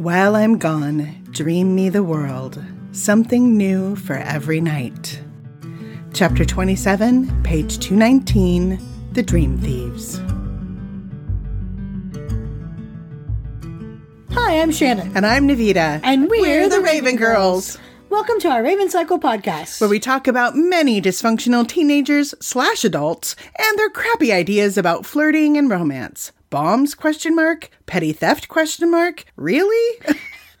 While I'm gone, dream me the world, something new for every night. Chapter 27, page 219 The Dream Thieves. Hi, I'm Shannon. And I'm Navita. And we're, the Raven Girls, Welcome to our Raven Cycle podcast. where we talk about many dysfunctional teenagers slash adults and their crappy ideas about flirting and romance. Bombs? Question mark. Petty theft? Question mark. Really?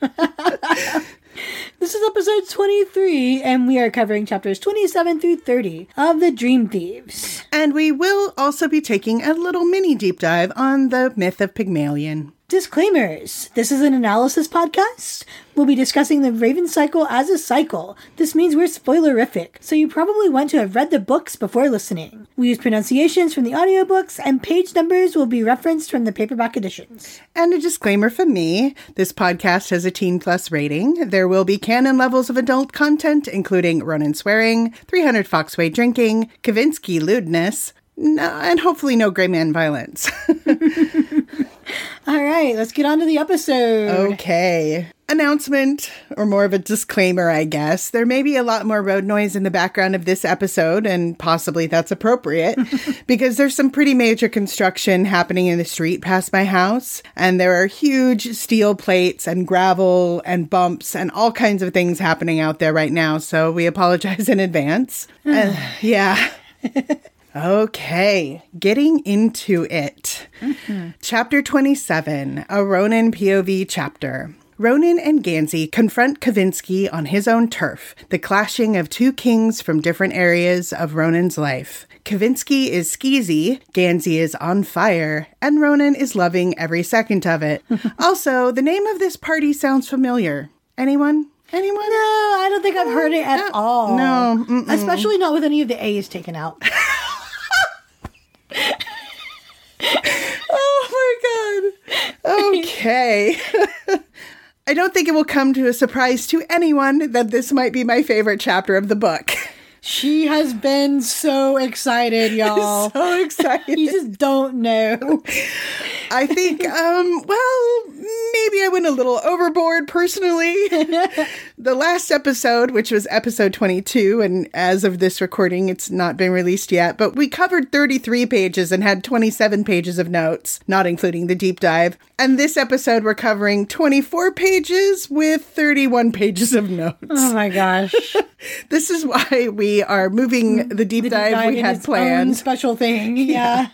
this is episode 23, and we are covering chapters 27 through 30 of The Dream Thieves. And we will also be taking a little mini deep dive on the myth of Pygmalion. Disclaimers This is an analysis podcast. We'll be discussing the Raven Cycle as a cycle. This means we're spoilerific, so you probably want to have read the books before listening. We use pronunciations from the audiobooks, and page numbers will be referenced from the paperback editions. And a disclaimer from me this podcast has a teen plus rating. There will be canon levels of adult content, including Ronan swearing, 300 Foxway drinking, Kavinsky lewdness, no, and hopefully no gray man violence. All right, let's get on to the episode. okay. Announcement, or more of a disclaimer, I guess. There may be a lot more road noise in the background of this episode, and possibly that's appropriate because there's some pretty major construction happening in the street past my house, and there are huge steel plates and gravel and bumps and all kinds of things happening out there right now. So we apologize in advance. Uh, yeah. Okay, getting into it. Chapter 27, a Ronan POV chapter. Ronan and Gansey confront Kavinsky on his own turf, the clashing of two kings from different areas of Ronan's life. Kavinsky is skeezy, Gansey is on fire, and Ronan is loving every second of it. also, the name of this party sounds familiar. Anyone? Anyone? No, I don't think I've heard it at all. no, mm-mm. Especially not with any of the A's taken out. Oh my god. Okay. I don't think it will come to a surprise to anyone that this might be my favorite chapter of the book. She has been so excited, y'all. so excited. you just don't know. I think, um, well, maybe I went a little overboard personally. the last episode, which was episode 22, and as of this recording, it's not been released yet, but we covered 33 pages and had 27 pages of notes, not including the deep dive. And this episode, we're covering 24 pages with 31 pages of notes. Oh my gosh. This is why we are moving mm, the deep The dive, we had planned. special thing. Yeah.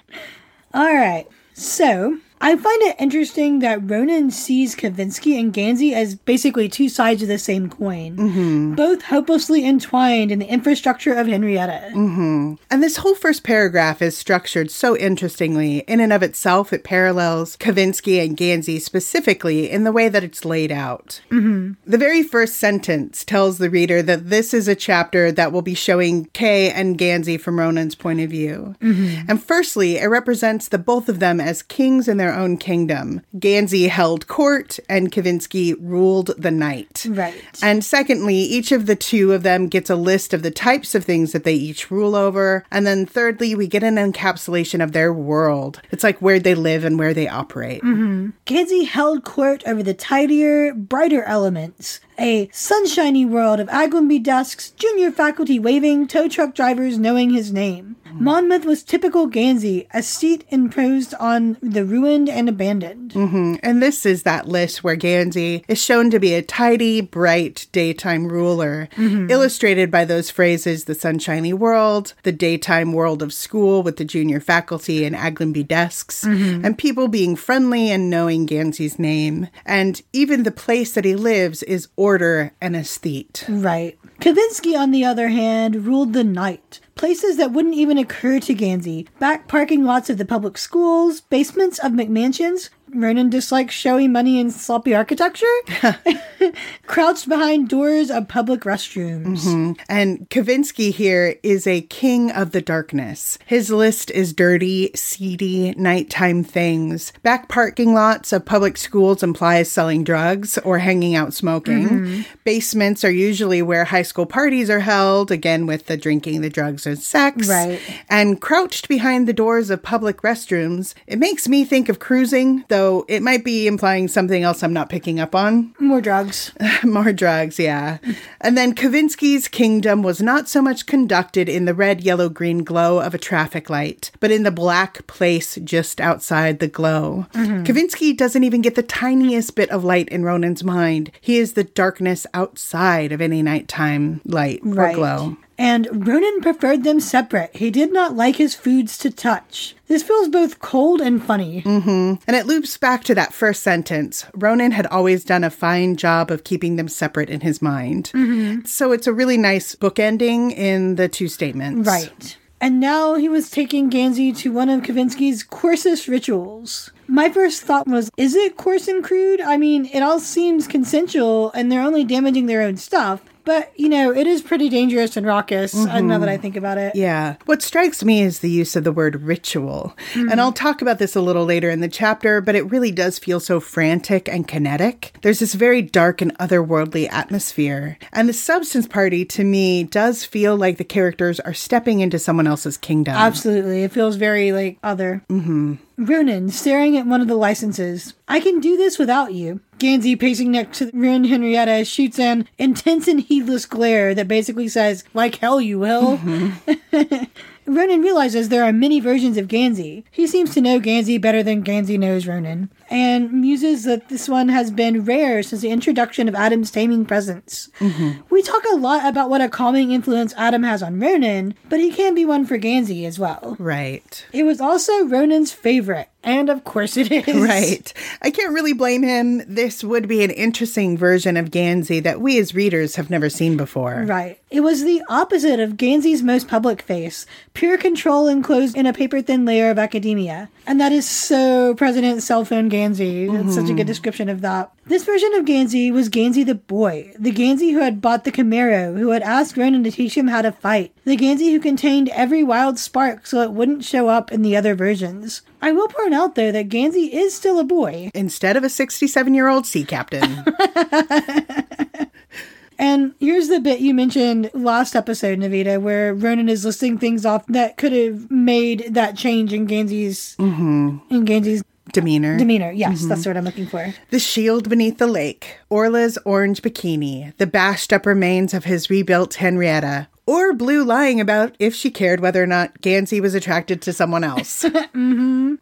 All right. So I find it interesting that Ronan sees Kavinsky and Gansey as basically two sides of the same coin, Mm-hmm. both hopelessly entwined in the infrastructure of Henrietta. And this whole first paragraph is structured so interestingly. In and of itself, it parallels Kavinsky and Gansey specifically in the way that it's laid out. Mm-hmm. The very first sentence tells the reader that this is a chapter that will be showing Kay and Gansey from Ronan's point of view. And firstly, it represents the both of them as kings in their own kingdom. Gansey held court, and Kavinsky ruled the night. Right. And secondly, each of the two of them gets a list of the types of things that they each rule over. And then thirdly, we get an encapsulation of their world. It's like where they live and where they operate. Mm-hmm. Gansey held court over the tidier, brighter elements. A sunshiny world of Aglionby desks, junior faculty waving, tow truck drivers knowing his name. Monmouth was typical Gansey, a seat imposed on the ruined and abandoned. Mm-hmm. And this is that list where Gansey is shown to be a tidy, bright daytime ruler, mm-hmm. illustrated by those phrases the sunshiny world, the daytime world of school with the junior faculty and Aglionby desks, mm-hmm. and people being friendly and knowing Gansey's name. And even the place that he lives is order and aesthete. Right. Kavinsky, on the other hand, ruled the night. Places that wouldn't even occur to Gansey. Back parking lots of the public schools, basements of McMansions. Ronan dislikes showy money and sloppy architecture. Crouched behind doors of public restrooms. Mm-hmm. And Kavinsky here is a king of the darkness. His list is dirty, seedy, nighttime things. Back parking lots of public schools implies selling drugs or hanging out smoking. Mm-hmm. Basements are usually where high school parties are held, again with the drinking, the drugs, and sex. Right. And crouched behind the doors of public restrooms, it makes me think of cruising, though So it might be implying something else I'm not picking up on. More drugs. More drugs, yeah. And then Kavinsky's kingdom was not so much conducted in the red, yellow, green glow of a traffic light, but in the black place just outside the glow. Mm-hmm. Kavinsky doesn't even get the tiniest bit of light in Ronan's mind. He is the darkness outside of any nighttime light or glow. And Ronan preferred them separate. He did not like his foods to touch. This feels both cold and funny. Mm-hmm. And it loops back to that first sentence. Ronan had always done a fine job of keeping them separate in his mind. Mm-hmm. So it's a really nice bookending in the two statements. Right. And now he was taking Gansey to one of Kavinsky's coarsest rituals. My first thought was, is it coarse and crude? I mean, it all seems consensual and they're only damaging their own stuff. But, you know, it is pretty dangerous and raucous, uh, now that I think about it. Yeah. What strikes me is the use of the word ritual. And I'll talk about this a little later in the chapter, but it really does feel so frantic and kinetic. There's this very dark and otherworldly atmosphere. And the substance party, to me, does feel like the characters are stepping into someone else's kingdom. Absolutely. It feels very, like, other. Mm-hmm. Ronan, staring at one of the licenses. I can do this without you. Gansey, pacing next to Rin Henrietta, shoots an intense and heedless glare that basically says, like hell you will. Ronan realizes there are many versions of Gansey. He seems to know Gansey better than Gansey knows Ronan, and muses that this one has been rare since the introduction of Adam's taming presence. Mm-hmm. We talk a lot about what a calming influence Adam has on Ronan, but he can be one for Gansey as well. Right. It was also Ronan's favorite, and of course it is. Right. I can't really blame him. This would be an interesting version of Gansey that we as readers have never seen before. Right. It was the opposite of Gansey's most public face, pure control enclosed in a paper thin layer of academia. And that is so President Cell Phone Gansey. That's such a good mm-hmm. description of that. This version of Gansey was Gansey the boy, the Gansey who had bought the Camaro, who had asked Ronan to teach him how to fight, the Gansey who contained every wild spark so it wouldn't show up in the other versions. I will point out, though, that Gansey is still a boy. Instead of a 67 year old sea captain. And here's the bit you mentioned last episode, Navita, where Ronan is listing things off that could have made that change in Gansey's mm-hmm. in Gansey's Demeanor. demeanor. Yes, that's mm-hmm. what I'm looking for. The shield beneath the lake, Orla's orange bikini, the bashed up remains of his rebuilt Henrietta, or Blue lying about if she cared whether or not Gansey was attracted to someone else. Mm-hmm.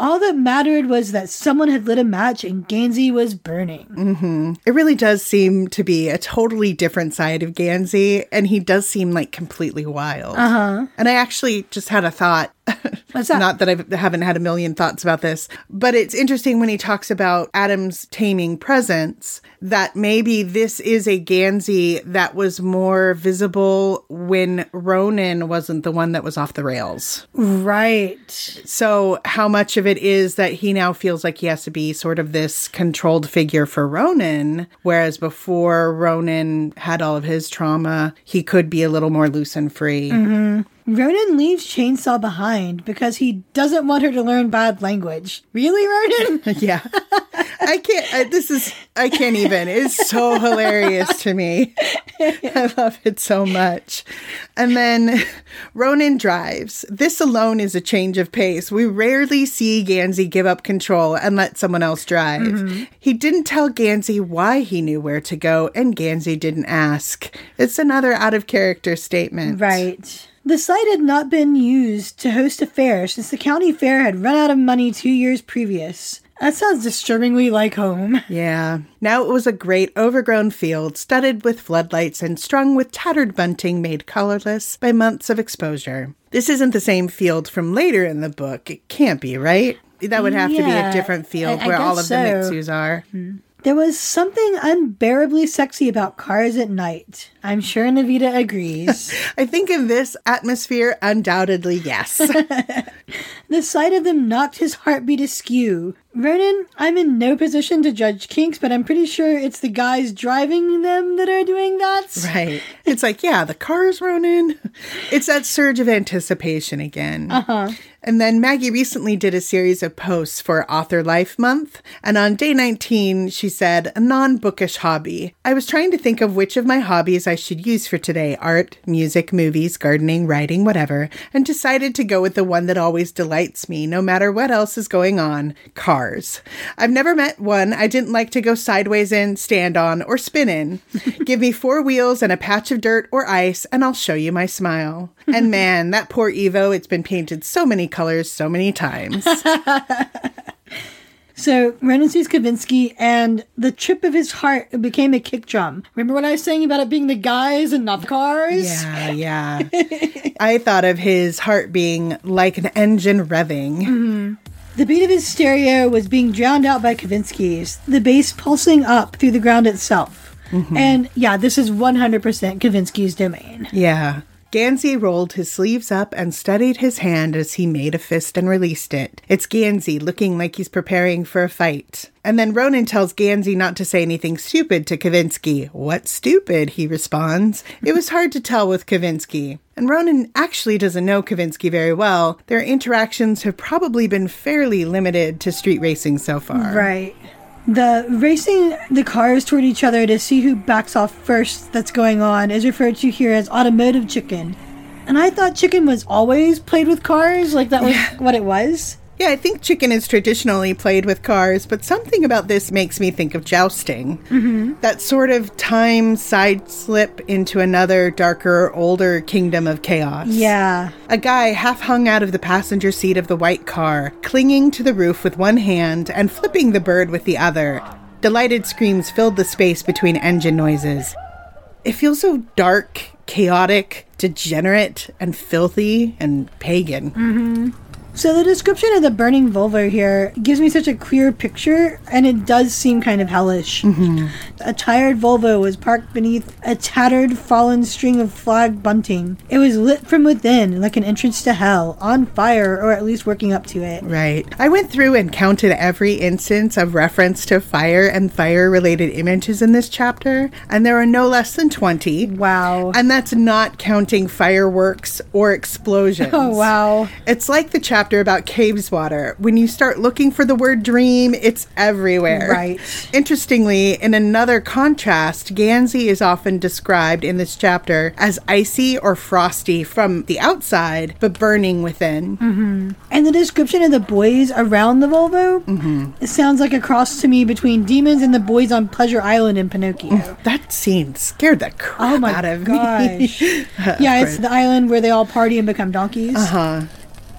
All that mattered was that someone had lit a match and Gansey was burning. it really does seem to be a totally different side of Gansey, and he does seem like completely wild. Uh-huh. And I actually just had a thought. What's that? Not that I haven't had a million thoughts about this, but it's interesting when he talks about Adam's taming presence that maybe this is a Gansey that was more visible when Ronan wasn't the one that was off the rails. Right. So, how much of it is that he now feels like he has to be sort of this controlled figure for Ronan, whereas before Ronan had all of his trauma, he could be a little more loose and free. Mm-hmm. Ronan leaves Chainsaw behind because he doesn't want her to learn bad language. Really, Ronan? Yeah. I can't, I, this is, I can't even. It's so hilarious to me. I love it so much. And then Ronan drives. This alone is a change of pace. We rarely see Gansey give up control and let someone else drive. Mm-hmm. He didn't tell Gansey why he knew where to go, and Gansey didn't ask. It's another out of character statement. Right. The site had not been used to host a fair since the county fair had run out of money two years previous. That sounds disturbingly like home. Yeah. Now it was a great overgrown field studded with floodlights and strung with tattered bunting made colorless by months of exposure. This isn't the same field from later in the book. It can't be, right? That would have to be a different field I- I where all of guess the so. Mitsus are. Hmm. There was something unbearably sexy about cars at night. I'm sure Navita agrees. I think in this atmosphere, undoubtedly yes. the sight of them knocked his heartbeat askew. Ronan, I'm in no position to judge kinks, but I'm pretty sure it's the guys driving them that are doing that. right. It's like, yeah, the car's Ronan. It's that surge of anticipation again. Uh-huh. And then Maggie recently did a series of posts for Author Life Month. And on day 19, she said, a non bookish hobby. I was trying to think of which of my hobbies I should use for today art, music, movies, gardening, writing, whatever, and decided to go with the one that always delights me, no matter what else is going on cars. I've never met one I didn't like to go sideways in, stand on, or spin in. Give me four wheels and a patch of dirt or ice, and I'll show you my smile. And man, that poor Evo, it's been painted so many colors so many times. So Ronan sees Kavinsky, and the trip of his heart became a kick drum. Remember what I was saying about it being the guys and not the cars? Yeah, yeah. I thought of his heart being like an engine revving. Mm-hmm. The beat of his stereo was being drowned out by Kavinsky's, the bass pulsing up through the ground itself. Mm-hmm. And yeah, this is 100% Kavinsky's domain. Yeah. Gansey rolled his sleeves up and studied his hand as he made a fist and released it. It's Gansey looking like he's preparing for a fight. And then Ronan tells Gansey not to say anything stupid to Kavinsky. What stupid? He responds. It was hard to tell with Kavinsky. And Ronan actually doesn't know Kavinsky very well. Their interactions have probably been fairly limited to street racing so far. Right. The racing the cars toward each other to see who backs off first that's going on is referred to here as automotive chicken. And I thought chicken was always played with cars, like that was what it was. Yeah, I think chicken is traditionally played with cars, but something about this makes me think of jousting. Mm-hmm. That sort of time side slip into another, darker, older kingdom of chaos. Yeah. A guy half hung out of the passenger seat of the white car, clinging to the roof with one hand and flipping the bird with the other. Delighted screams filled the space between engine noises. It feels so dark, chaotic, degenerate, and filthy and pagan. So the description of the burning Volvo here gives me such a clear picture, and it does seem kind of hellish. Mm-hmm. A tired Volvo was parked beneath a tattered, fallen string of flag bunting. It was lit from within, like an entrance to hell, on fire, or at least working up to it. Right. I went through and counted every instance of reference to fire and fire related images in this chapter, and there are no less than 20. Wow. And that's not counting fireworks or explosions. Oh, wow. It's like the chapter about caves water. When you start looking for the word dream, it's everywhere. Right. Interestingly, in another contrast, Gansey is often described in this chapter as icy or frosty from the outside, but burning within. And the description of the boys around the Volvo it sounds like a cross to me between demons and the boys on Pleasure Island in Pinocchio. That scene scared the crap Oh out of gosh. me. yeah, it's the island where they all party and become donkeys. Uh huh.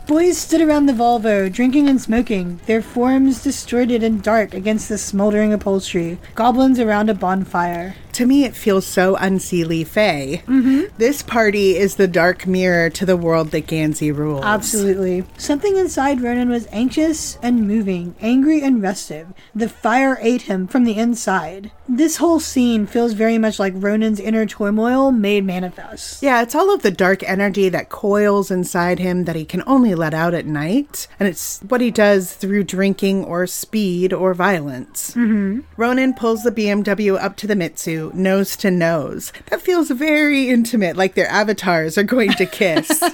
Boys stood around the Volvo, drinking and smoking, their forms distorted and dark against the smoldering upholstery, goblins around a bonfire. To me, it feels so unseelie fey. Mm-hmm. This party is the dark mirror to the world that Gansey rules. Absolutely. Something inside Ronan was anxious and moving, angry and restive. The fire ate him from the inside. This whole scene feels very much like Ronan's inner turmoil made manifest. Yeah, it's all of the dark energy that coils inside him that he can only let out at night. And it's what he does through drinking or speed or violence. Mm-hmm. Ronan pulls the BMW up to the Mitsu, nose to nose. That feels very intimate, like their avatars are going to kiss.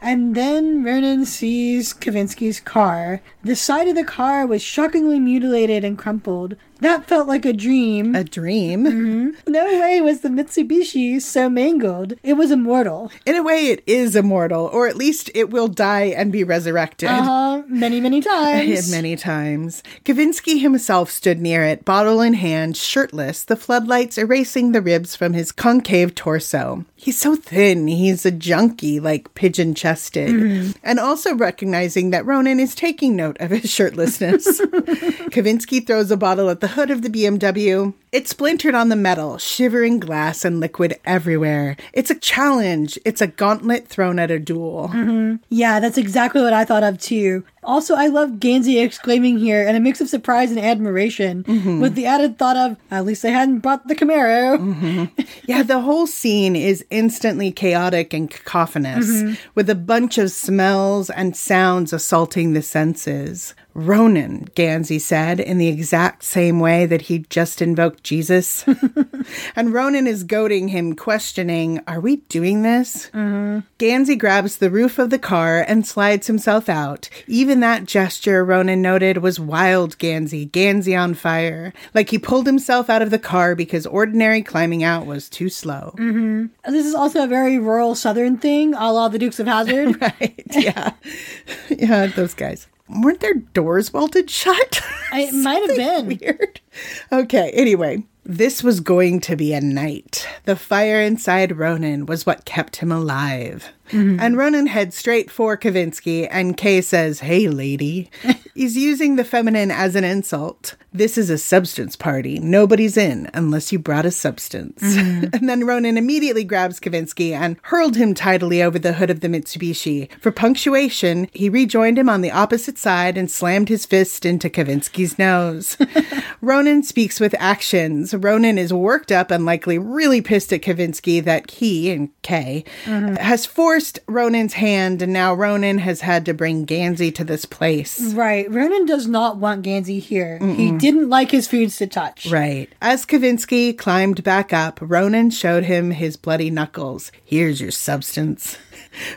And then Ronan sees Kavinsky's car. The side of the car was shockingly mutilated and crumpled. That felt like a dream. A dream? No way was the Mitsubishi so mangled. It was immortal. In a way, it is immortal, or at least it will die and be resurrected. Uh, many, many times. Many times. Kavinsky himself stood near it, bottle in hand, shirtless, the floodlights erasing the ribs from his concave torso. He's so thin, he's a junkie, like pigeon chested. And also recognizing that Ronan is taking note of his shirtlessness. Kavinsky throws a bottle at the hood of the BMW. It splintered on the metal, shivering glass and liquid everywhere. It's a challenge. It's a gauntlet thrown at a duel. Mm-hmm. Yeah, that's exactly what I thought of too. Also, I love Gansey exclaiming here in a mix of surprise and admiration, mm-hmm. with the added thought of, at least they hadn't brought the Camaro. Mm-hmm. Yeah, the whole scene is instantly chaotic and cacophonous, with a bunch of smells and sounds assaulting the senses. Ronan, Gansey said, in the exact same way that he'd just invoked Jesus. and Ronan is goading him, questioning, Are we doing this? Mm-hmm. Gansey grabs the roof of the car and slides himself out. Even that gesture, Ronan noted, was wild Gansey, Gansey on fire. Like he pulled himself out of the car because ordinary climbing out was too slow. Mm-hmm. This is also a very rural southern thing, a la the Dukes of Hazzard. right, yeah. yeah, those guys weren't their doors bolted shut? It might have been weird. Okay, anyway, this was going to be a night. The fire inside Ronan was what kept him alive. Mm-hmm. And Ronan heads straight for Kavinsky, and Kay says, Hey, lady. He's using the feminine as an insult. This is a substance party. Nobody's in unless you brought a substance. Mm-hmm. and then Ronan immediately grabs Kavinsky and hurled him tidily over the hood of the Mitsubishi. For punctuation, he rejoined him on the opposite side and slammed his fist into Kavinsky's nose. Ronan speaks with actions. Ronan is worked up and likely really pissed at Kavinsky that he, and Kay, mm-hmm. has forced Ronan's hand, and now Ronan has had to bring Gansey to this place. Right. Ronan does not want Gansey here. Mm-mm. He didn't like his foods to touch. Right. As Kavinsky climbed back up, Ronan showed him his bloody knuckles. Here's your substance.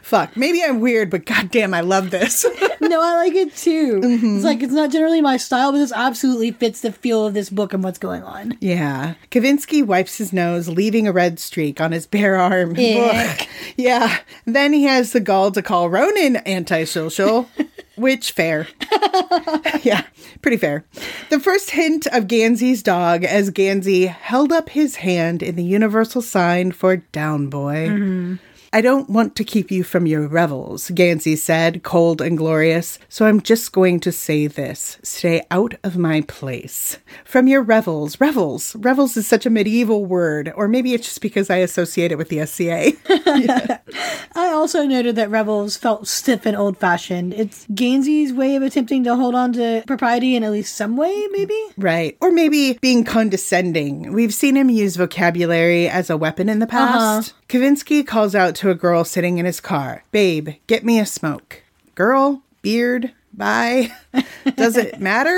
Fuck, maybe I'm weird, but goddamn, I love this. no, I like it too. Mm-hmm. It's like it's not generally my style, but this absolutely fits the feel of this book and what's going on. Yeah. Kavinsky wipes his nose, leaving a red streak on his bare arm. yeah. Then he has the gall to call Ronan antisocial. Which fair. yeah, pretty fair. The first hint of Gansey's dog as Gansey held up his hand in the universal sign for down boy. Mm-hmm. I don't want to keep you from your revels, Gansey said, cold and glorious, so I'm just going to say this. Stay out of my place. From your revels. Revels. Revels is such a medieval word, or maybe it's just because I associate it with the SCA. I also noted that revels felt stiff and old fashioned. It's Gansey's way of attempting to hold on to propriety in at least some way, maybe? Right. Or maybe being condescending. We've seen him use vocabulary as a weapon in the past. Uh-huh. Kavinsky calls out to a girl sitting in his car Babe, get me a smoke. Girl, beard, bye. Does it matter?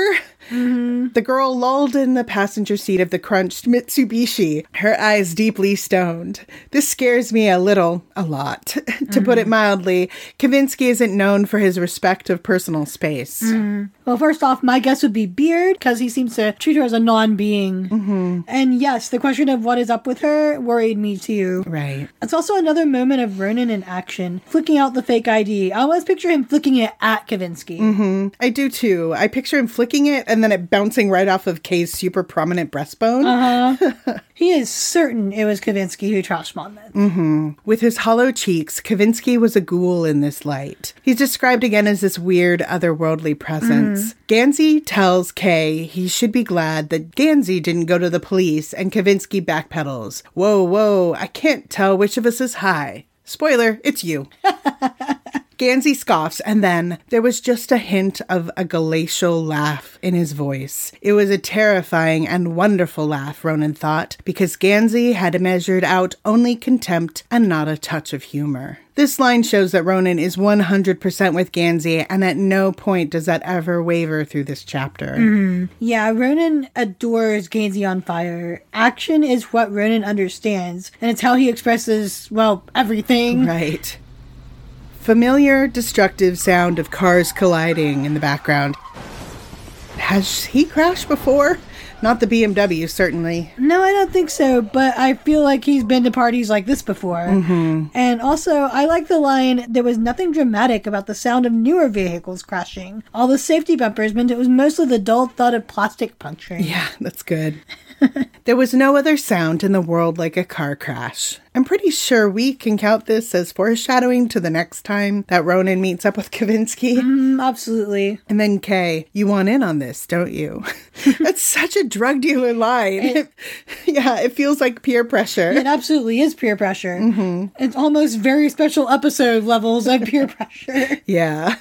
Mm-hmm. The girl lulled in the passenger seat of the crunched Mitsubishi, her eyes deeply stoned. This scares me a little, a lot. to mm-hmm. put it mm-hmm. mildly, Kavinsky isn't known for his respect of personal space. Mm-hmm. Well, first off, my guess would be Beard, because he seems to treat her as a non being. Mm-hmm. And yes, the question of what is up with her worried me too. Right. It's also another moment of Ronan in action, flicking out the fake ID. I always picture him flicking it at Kavinsky. Mm-hmm. I do too. I picture him flicking it and then it bouncing right off of Kay's super prominent breastbone. Uh-huh. he is certain it was Kavinsky who trashed Monmouth. Mm-hmm. With his hollow cheeks, Kavinsky was a ghoul in this light. He's described again as this weird, otherworldly presence. Mm-hmm. Gansey tells Kay he should be glad that Gansey didn't go to the police, and Kavinsky backpedals. Whoa, whoa, I can't tell which of us is high. Spoiler, it's you. Gansey scoffs, and then there was just a hint of a glacial laugh in his voice. It was a terrifying and wonderful laugh, Ronan thought, because Gansey had measured out only contempt and not a touch of humor. This line shows that Ronan is 100% with Gansey, and at no point does that ever waver through this chapter. Mm. Yeah, Ronan adores Gansey on fire. Action is what Ronan understands, and it's how he expresses, well, everything. Right. Familiar, destructive sound of cars colliding in the background. Has he crashed before? Not the BMW, certainly. No, I don't think so, but I feel like he's been to parties like this before. Mm-hmm. And also, I like the line there was nothing dramatic about the sound of newer vehicles crashing. All the safety bumpers meant it was mostly the dull thud of plastic puncturing. Yeah, that's good. there was no other sound in the world like a car crash. I'm pretty sure we can count this as foreshadowing to the next time that Ronan meets up with Kavinsky. Mm, absolutely. And then Kay, you want in on this, don't you? That's such a drug dealer line. It, yeah, it feels like peer pressure. It absolutely is peer pressure. Mm-hmm. It's almost very special episode levels of peer pressure. Yeah.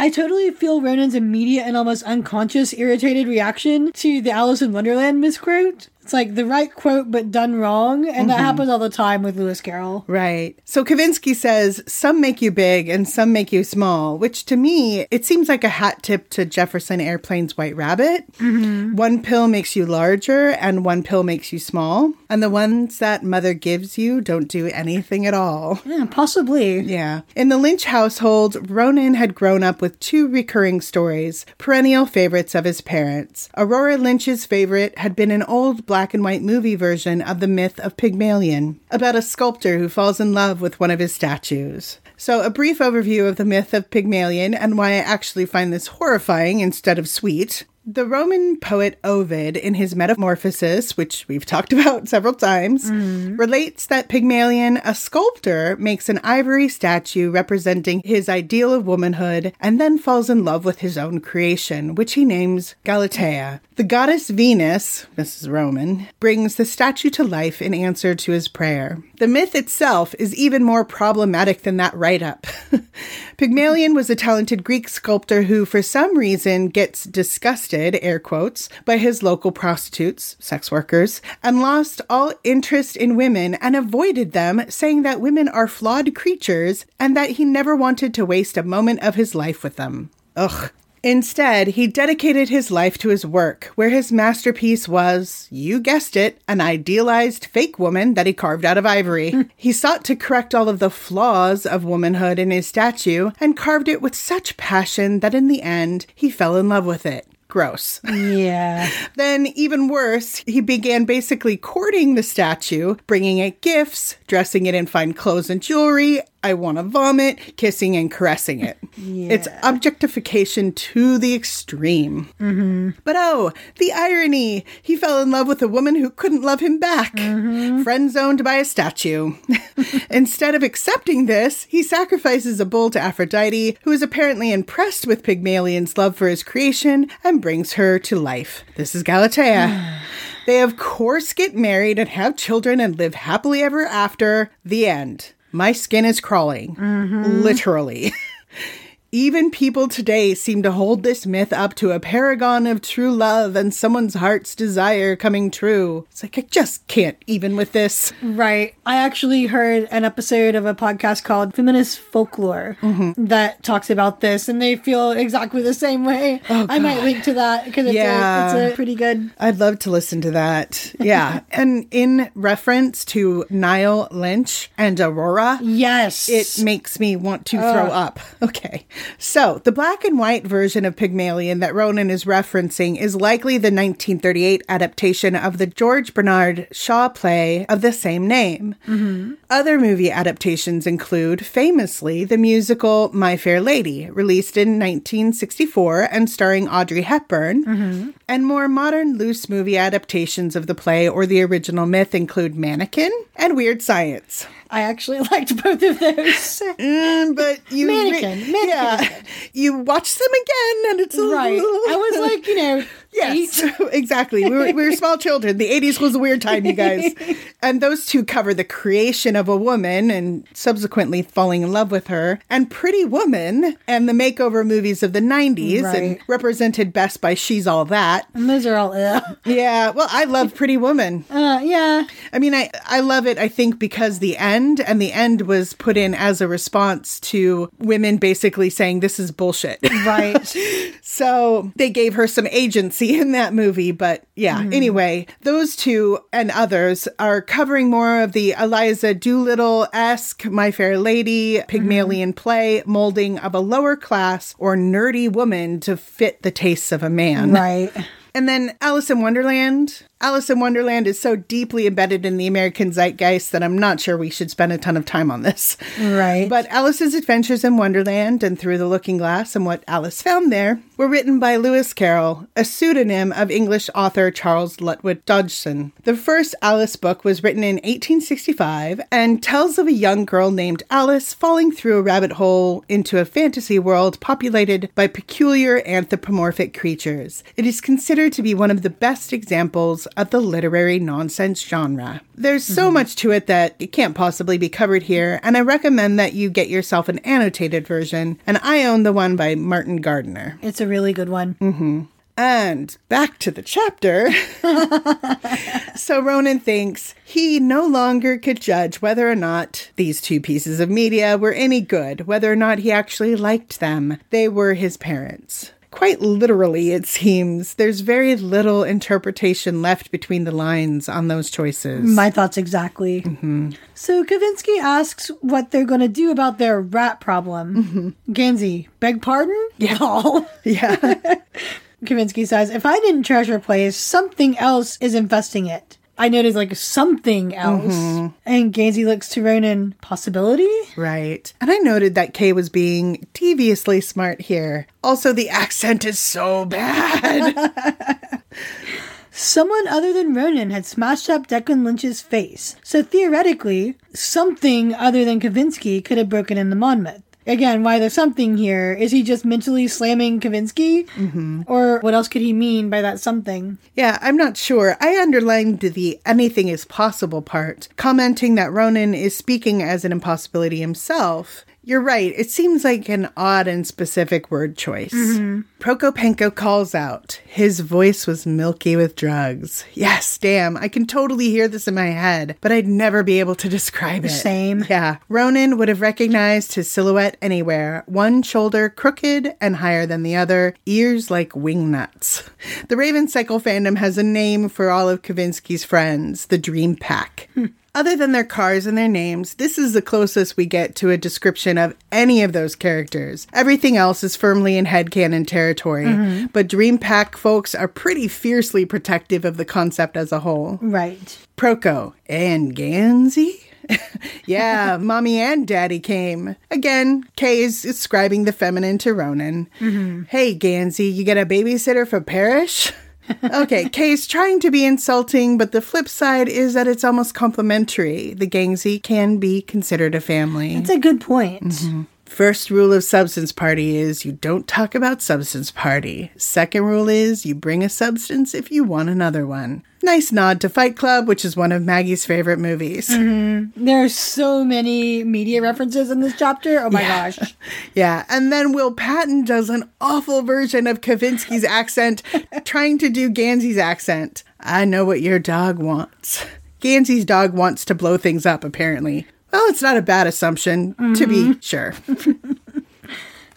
I totally feel Ronan's immediate and almost unconscious irritated reaction to the Alice in Wonderland misquote. It's like the right quote, but done wrong. And that mm-hmm. happens all the time with Lewis Carroll. Right. So Kavinsky says some make you big and some make you small, which to me, it seems like a hat tip to Jefferson Airplane's White Rabbit. Mm-hmm. One pill makes you larger and one pill makes you small. And the ones that mother gives you don't do anything at all. Yeah, possibly. Yeah. In the Lynch household, Ronan had grown up with two recurring stories, perennial favorites of his parents. Aurora Lynch's favorite had been an old black and white movie version of the myth of Pygmalion, about a sculptor who falls in love with one of his statues. So, a brief overview of the myth of Pygmalion and why I actually find this horrifying instead of sweet. The Roman poet Ovid, in his Metamorphosis, which we've talked about several times, mm-hmm. relates that Pygmalion, a sculptor, makes an ivory statue representing his ideal of womanhood and then falls in love with his own creation, which he names Galatea. The goddess Venus, Mrs. Roman, brings the statue to life in answer to his prayer. The myth itself is even more problematic than that write up. Pygmalion was a talented Greek sculptor who, for some reason, gets disgusted, air quotes, by his local prostitutes, sex workers, and lost all interest in women and avoided them, saying that women are flawed creatures and that he never wanted to waste a moment of his life with them. Ugh. Instead, he dedicated his life to his work, where his masterpiece was, you guessed it, an idealized fake woman that he carved out of ivory. he sought to correct all of the flaws of womanhood in his statue and carved it with such passion that in the end, he fell in love with it. Gross. Yeah. Then, even worse, he began basically courting the statue, bringing it gifts, dressing it in fine clothes and jewelry. I want to vomit, kissing and caressing it. It's objectification to the extreme. Mm-hmm. But oh, the irony! He fell in love with a woman who couldn't love him back, mm-hmm. friend zoned by a statue. Instead of accepting this, he sacrifices a bull to Aphrodite, who is apparently impressed with Pygmalion's love for his creation and brings her to life. This is Galatea. They, of course, get married and have children and live happily ever after. The end. My skin is crawling. Mm-hmm. Literally. Even people today seem to hold this myth up to a paragon of true love and someone's heart's desire coming true. It's like, I just can't even with this. Right. I actually heard an episode of a podcast called Feminist Folklore mm-hmm. that talks about this, and they feel exactly the same way. Oh, I might link to that because it's, Yeah. a, it's a pretty good. I'd love to listen to that. Yeah. and in reference to Niall Lynch and Aurora, Yes. it makes me want to throw up. Okay. So, the black and white version of Pygmalion that Ronan is referencing is likely the 1938 adaptation of the George Bernard Shaw play of the same name. Mm-hmm. Other movie adaptations include, famously, the musical My Fair Lady, released in 1964 and starring Audrey Hepburn. Mm-hmm. And more modern loose movie adaptations of the play or the original myth include Mannequin and Weird Science. I actually liked both of those. Mm, but you Mannequin. Mannequin yeah, you watch them again, and it's a right. little- I was like, you know, Yes, exactly. We were, we were small children. The 80s was a weird time, you guys. And those two cover the creation of a woman and subsequently falling in love with her, and Pretty Woman and the makeover movies of the 90s, and represented best by She's All That. And those are all, ugh. Yeah, well, I love Pretty Woman. Uh, yeah. I mean, I, I love it, I think, because the end, and the end was put in as a response to women basically saying, this is bullshit. Right. So they gave her some agency in that movie. But yeah, hmm. anyway, those two and others are covering more of the Eliza Doolittle esque My Fair Lady Pygmalion mm-hmm. play molding of a lower class or nerdy woman to fit the tastes of a man. right. And then Alice in Wonderland. Alice in Wonderland is so deeply embedded in the American zeitgeist that I'm not sure we should spend a ton of time on this. Right. But Alice's Adventures in Wonderland and Through the Looking Glass and What Alice Found There were written by Lewis Carroll, a pseudonym of English author Charles Lutwidge Dodgson. The first Alice book was written in 1865 and tells of a young girl named Alice falling through a rabbit hole into a fantasy world populated by peculiar anthropomorphic creatures. It is considered to be one of the best examples of the literary nonsense genre. There's so mm-hmm. much to it that it can't possibly be covered here, and I recommend that you get yourself an annotated version, and I own the one by Martin Gardner. it's a really good one. Mm-hmm. And back to the chapter. so Ronan thinks he no longer could judge whether or not these two pieces of media were any good, whether or not he actually liked them. They were his parents. Quite literally, it seems, there's very little interpretation left between the lines on those choices. My thoughts exactly. Mm-hmm. So Kavinsky asks what they're going to do about their rat problem. Mm-hmm. Gansey, beg pardon? Yeah. yeah. Kavinsky says, if I didn't treasure place, something else is infesting it. I noticed like something else. Mm-hmm. And Gansey looks to Ronan, possibility? Right. And I noted that Kay was being deviously smart here. Also, the accent is so bad. Someone other than Ronan had smashed up Declan Lynch's face. So theoretically, something other than Kavinsky could have broken in the Monmouth. Again, why there's something here. Is he just mentally slamming Kavinsky? Mm-hmm. Or what else could he mean by that something? yeah, I'm not sure. I underlined the anything is possible part, commenting that Ronan is speaking as an impossibility himself. You're right. It seems like an odd and specific word choice. Prokopenko calls out. His voice was milky with drugs. Yes, damn. I can totally hear this in my head, but I'd never be able to describe it. Same. Yeah. Ronan would have recognized his silhouette anywhere. One shoulder crooked and higher than the other, ears like wingnuts. The Raven Cycle fandom has a name for all of Kavinsky's friends, the Dream Pack. Other than their cars and their names, this is the closest we get to a description of any of those characters. Everything else is firmly in headcanon territory, Mm-hmm. but Dream Pack folks are pretty fiercely protective of the concept as a whole. Right. Proko and Gansey? yeah, mommy and daddy came. Again, Kay is ascribing the feminine to Ronan. Mm-hmm. Hey, Gansey, you get a babysitter for Parrish? okay, Kay's trying to be insulting, but the flip side is that it's almost complimentary. The Gansey can be considered a family. That's a good point. Mm-hmm. First rule of substance party is you don't talk about substance party. Second rule is you bring a substance if you want another one. Nice nod to Fight Club, which is one of Maggie's favorite movies. Mm-hmm. There are so many media references in this chapter. Oh my Yeah. gosh. Yeah, and then Will Patton does an awful version of Kavinsky's accent, trying to do Gansey's accent. I know what your dog wants. Gansey's dog wants to blow things up, apparently. Well, it's not a bad assumption, to be mm-hmm. sure.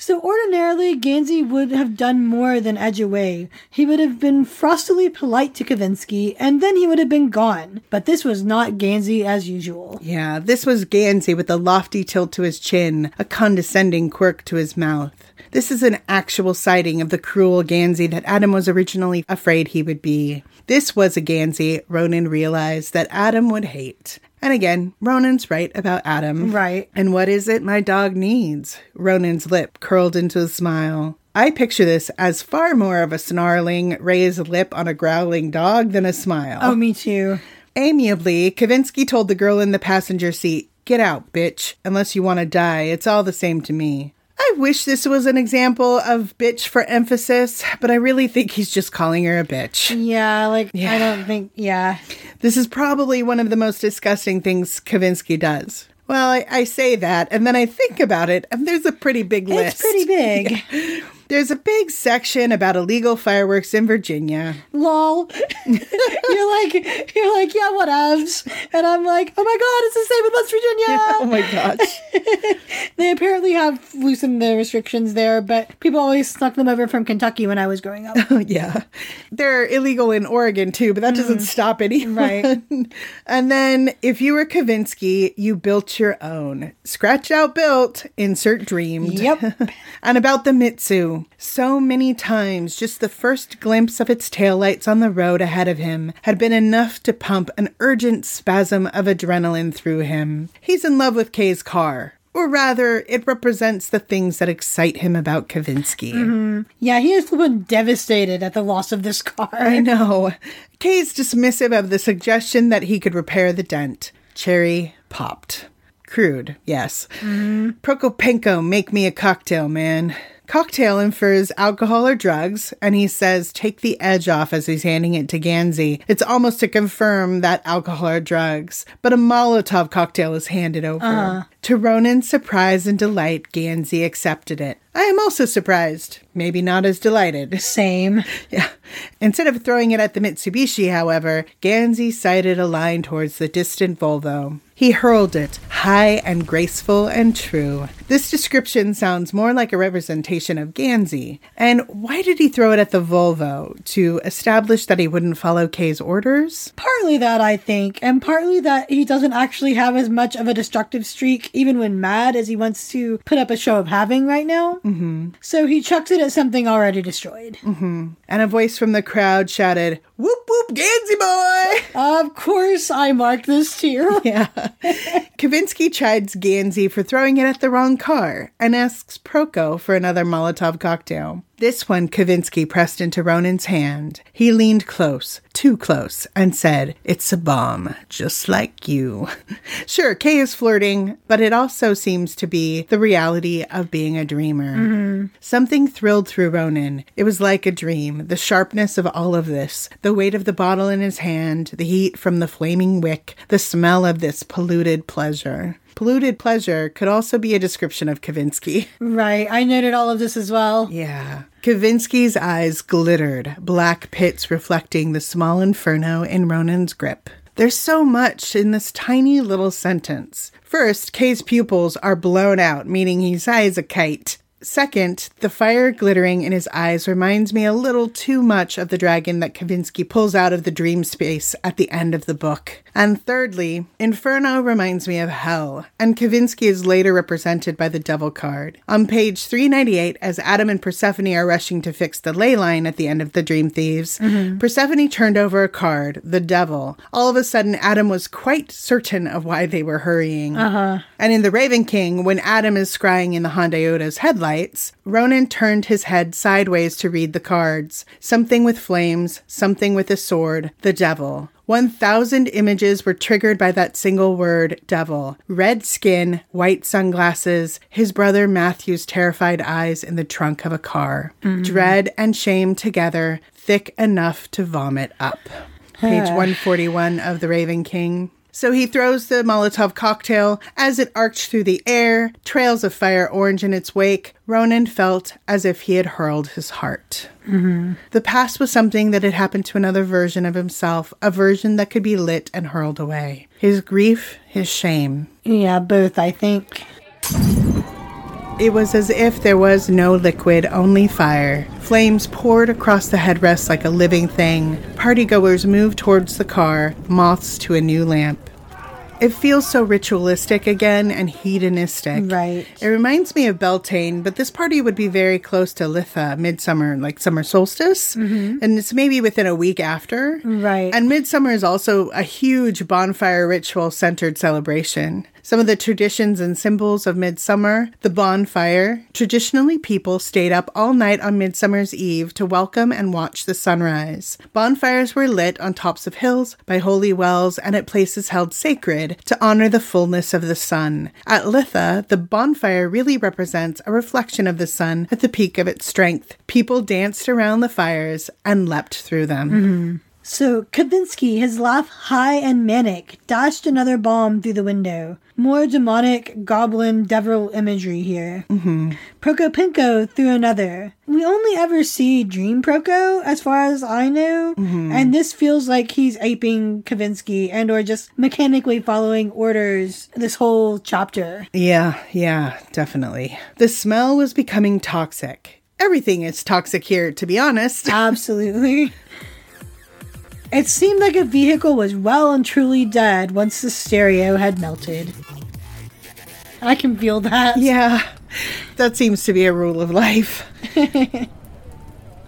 So ordinarily, Gansey would have done more than edge away. He would have been frostily polite to Kavinsky, and then he would have been gone. But this was not Gansey as usual. Yeah, this was Gansey with a lofty tilt to his chin, a condescending quirk to his mouth. This is an actual sighting of the cruel Gansey that Adam was originally afraid he would be. This was a Gansey Ronan realized that Adam would hate. And again, Ronan's right about Adam. Right. And what is it my dog needs? Ronan's lip curled into a smile. I picture this as far more of a snarling, raised lip on a growling dog than a smile. Oh, me too. Amiably, Kavinsky told the girl in the passenger seat, Get out, bitch. Unless you want to die, it's all the same to me. I wish this was an example of bitch for emphasis, but I really think he's just calling her a bitch. Yeah, like, Yeah. I don't think, yeah. This is probably one of the most disgusting things Kavinsky does. Well, I, I say that, and then I think about it, and there's a pretty big list. It's pretty big. There's a big section about illegal fireworks in Virginia. Lol. you're like, you're like, yeah, whatevs. And I'm like, oh my god, it's the same in West Virginia. Oh my gosh. They apparently have loosened the restrictions there, but people always snuck them over from Kentucky when I was growing up. yeah. They're illegal in Oregon too, but that doesn't mm. stop anyone. Right. and then if you were Kavinsky, you built your own. Scratch out built, insert dreamed. Yep. and about the Mitsu. So many times, just the first glimpse of its taillights on the road ahead of him had been enough to pump an urgent spasm of adrenaline through him. He's in love with Kay's car. Or rather, it represents the things that excite him about Kavinsky. Mm-hmm. yeah, he is devastated at the loss of this car. I know. Kay's dismissive of the suggestion that he could repair the dent. Cherry popped. Crude, yes. Mm-hmm. Prokopenko, make me a cocktail, man. Cocktail infers alcohol or drugs, and he says, take the edge off as he's handing it to Gansey. It's almost to confirm that alcohol or drugs, but a Molotov cocktail is handed over. Uh-huh. To Ronan's surprise and delight, Gansey accepted it. I am also surprised, maybe not as delighted. Same. Yeah. Instead of throwing it at the Mitsubishi, however, Gansey sighted a line towards the distant Volvo. He hurled it, high and graceful and true. This description sounds more like a representation of Gansey. And why did he throw it at the Volvo? To establish that he wouldn't follow Kay's orders? Partly that, I think, and partly that he doesn't actually have as much of a destructive streak, even when mad, as he wants to put up a show of having right now. Mm-hmm. So he chucks it at something already destroyed. And a voice from the crowd shouted, Whoop whoop, Gansey boy! Of course, I marked this too. Yeah. Kavinsky chides Gansey for throwing it at the wrong car and asks Proko for another Molotov cocktail. This one Kavinsky pressed into Ronan's hand. He leaned close, too close, and said, It's a bomb, just like you. sure, Kay is flirting, but it also seems to be the reality of being a dreamer. Mm-hmm. Something thrilled through Ronan. It was like a dream, the sharpness of all of this, the weight of the bottle in his hand, the heat from the flaming wick, the smell of this polluted pleasure. Polluted pleasure could also be a description of Kavinsky. Right, I noted all of this as well. Yeah. Kavinsky's eyes glittered, black pits reflecting the small inferno in Ronan's grip. There's so much in this tiny little sentence. First, Kay's pupils are blown out, meaning he's high as a kite. Second, the fire glittering in his eyes reminds me a little too much of the dragon that Kavinsky pulls out of the dream space at the end of the book. And thirdly, Inferno reminds me of hell, and Kavinsky is later represented by the devil card. On page 398, as Adam and Persephone are rushing to fix the ley line at the end of the Dream Thieves, Persephone turned over a card, the devil. All of a sudden, Adam was quite certain of why they were hurrying. Uh-huh. And in The Raven King, when Adam is scrying in the Hondayota's headlights, Ronan turned his head sideways to read the cards. Something with flames, something with a sword, the devil. 1,000 images were triggered by that single word, devil. Red skin, white sunglasses, his brother Matthew's terrified eyes in the trunk of a car. Mm-hmm. Dread and shame together, thick enough to vomit up. Page 141 of The Raven King. So he throws the Molotov cocktail as it arched through the air, trails of fire orange in its wake. Ronan felt as if he had hurled his heart. The past was something that had happened to another version of himself, a version that could be lit and hurled away. His grief, his shame. Yeah, both, I think. It was as if there was no liquid, only fire. Flames poured across the headrest like a living thing. Partygoers moved towards the car, moths to a new lamp. It feels so ritualistic again and hedonistic. Right. It reminds me of Beltane, but this party would be very close to Litha, midsummer, like summer solstice. Mm-hmm. And it's maybe within a week after. Right. And midsummer is also a huge bonfire ritual centered celebration. Some of the traditions and symbols of midsummer, the bonfire. Traditionally, people stayed up all night on Midsummer's Eve to welcome and watch the sunrise. Bonfires were lit on tops of hills, by holy wells, and at places held sacred to honor the fullness of the sun. At Litha, the bonfire really represents a reflection of the sun at the peak of its strength. People danced around the fires and leapt through them. Mm-hmm. So Kavinsky, his laugh high and manic, dashed another bomb through the window. More demonic, goblin, devil imagery here. Mm-hmm. Prokopenko threw another. We only ever see Dream Proko, as far as I know, and this feels like he's aping Kavinsky and or just mechanically following orders this whole chapter. Yeah, yeah, definitely. The smell was becoming toxic. Everything is toxic here, to be honest. Absolutely. It seemed like a vehicle was well and truly dead once the stereo had melted. I can feel that. Yeah, that seems to be a rule of life.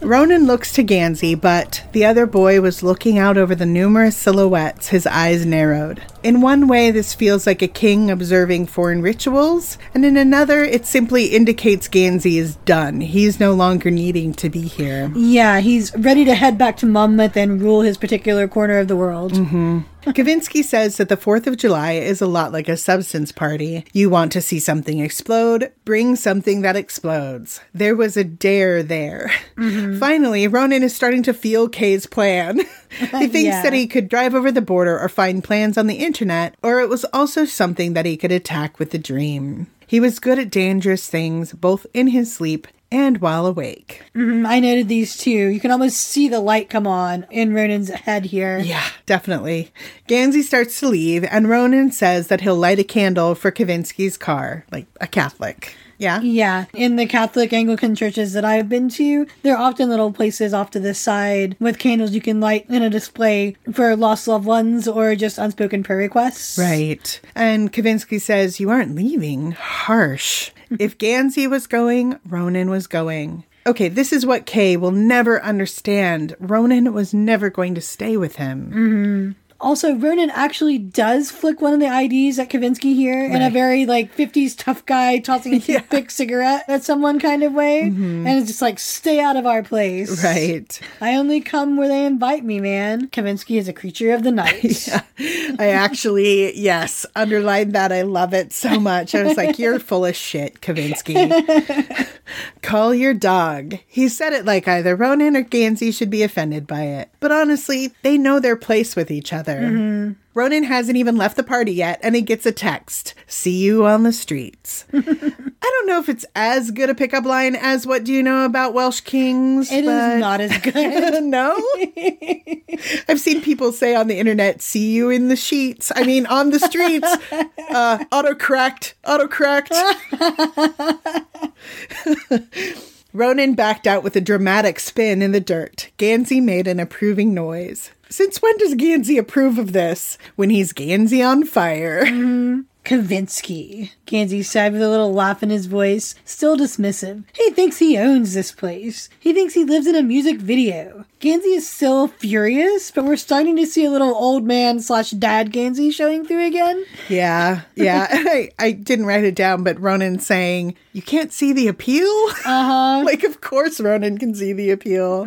Ronan looks to Gansey, but the other boy was looking out over the numerous silhouettes, his eyes narrowed. In one way, this feels like a king observing foreign rituals, and in another, it simply indicates Gansey is done. He's no longer needing to be here. Yeah, he's ready to head back to Monmouth and rule his particular corner of the world. Mm-hmm. Kavinsky says that the 4th of July is a lot like a substance party. You want to see something explode, bring something that explodes. There was a dare there. Mm-hmm. Finally, Ronan is starting to feel Kay's plan. he thinks Yeah. that he could drive over the border or find plans on the internet, or it was also something that he could attack with the dream. He was good at dangerous things, both in his sleep and while awake. Mm, I noted these too. You can almost see the light come on in Ronan's head here. Yeah, definitely. Gansey starts to leave, and Ronan says that he'll light a candle for Kavinsky's car, like a Catholic. Yeah? Yeah, in the Catholic Anglican churches that I've been to, there are often little places off to the side with candles you can light in a display for lost loved ones or just unspoken prayer requests. Right. And Kavinsky says, You aren't leaving. Harsh. if Gansey was going, Ronan was going. Okay, this is what Kay will never understand. Ronan was never going to stay with him. Mm-hmm. Also, Ronan actually does flick one of the IDs at Kavinsky here in a very like 50s tough guy tossing a toothpick cigarette at someone kind of way. Mm-hmm. And it's just like, stay out of our place. Right. I only come where they invite me, man. Kavinsky is a creature of the night. I actually, yes, underlined that. I love it so much. I was like, You're full of shit, Kavinsky. Call your dog. He said it like either Ronan or Gansey should be offended by it. But honestly, they know their place with each other. Ronan hasn't even left the party yet, and he gets a text See you on the streets. I don't know if it's as good a pickup line as What Do You Know About Welsh Kings? It is but- not as good. no? I've seen people say on the internet, see you in the sheets. I mean, on the streets. Uh, autocorrect. Autocorrect. Ronan backed out with a dramatic spin in the dirt. Gansey made an approving noise. Since when does Gansey approve of this? When he's Gansey on fire. Mm-hmm. Kavinsky, Gansey said with a little laugh in his voice, still dismissive. He thinks he owns this place. He thinks he lives in a music video. Gansey is still furious, but we're starting to see a little old man slash dad Gansey showing through again. Yeah, yeah. I, I didn't write it down, but Ronan saying, You can't see the appeal? Uh huh. like, of course, Ronan can see the appeal.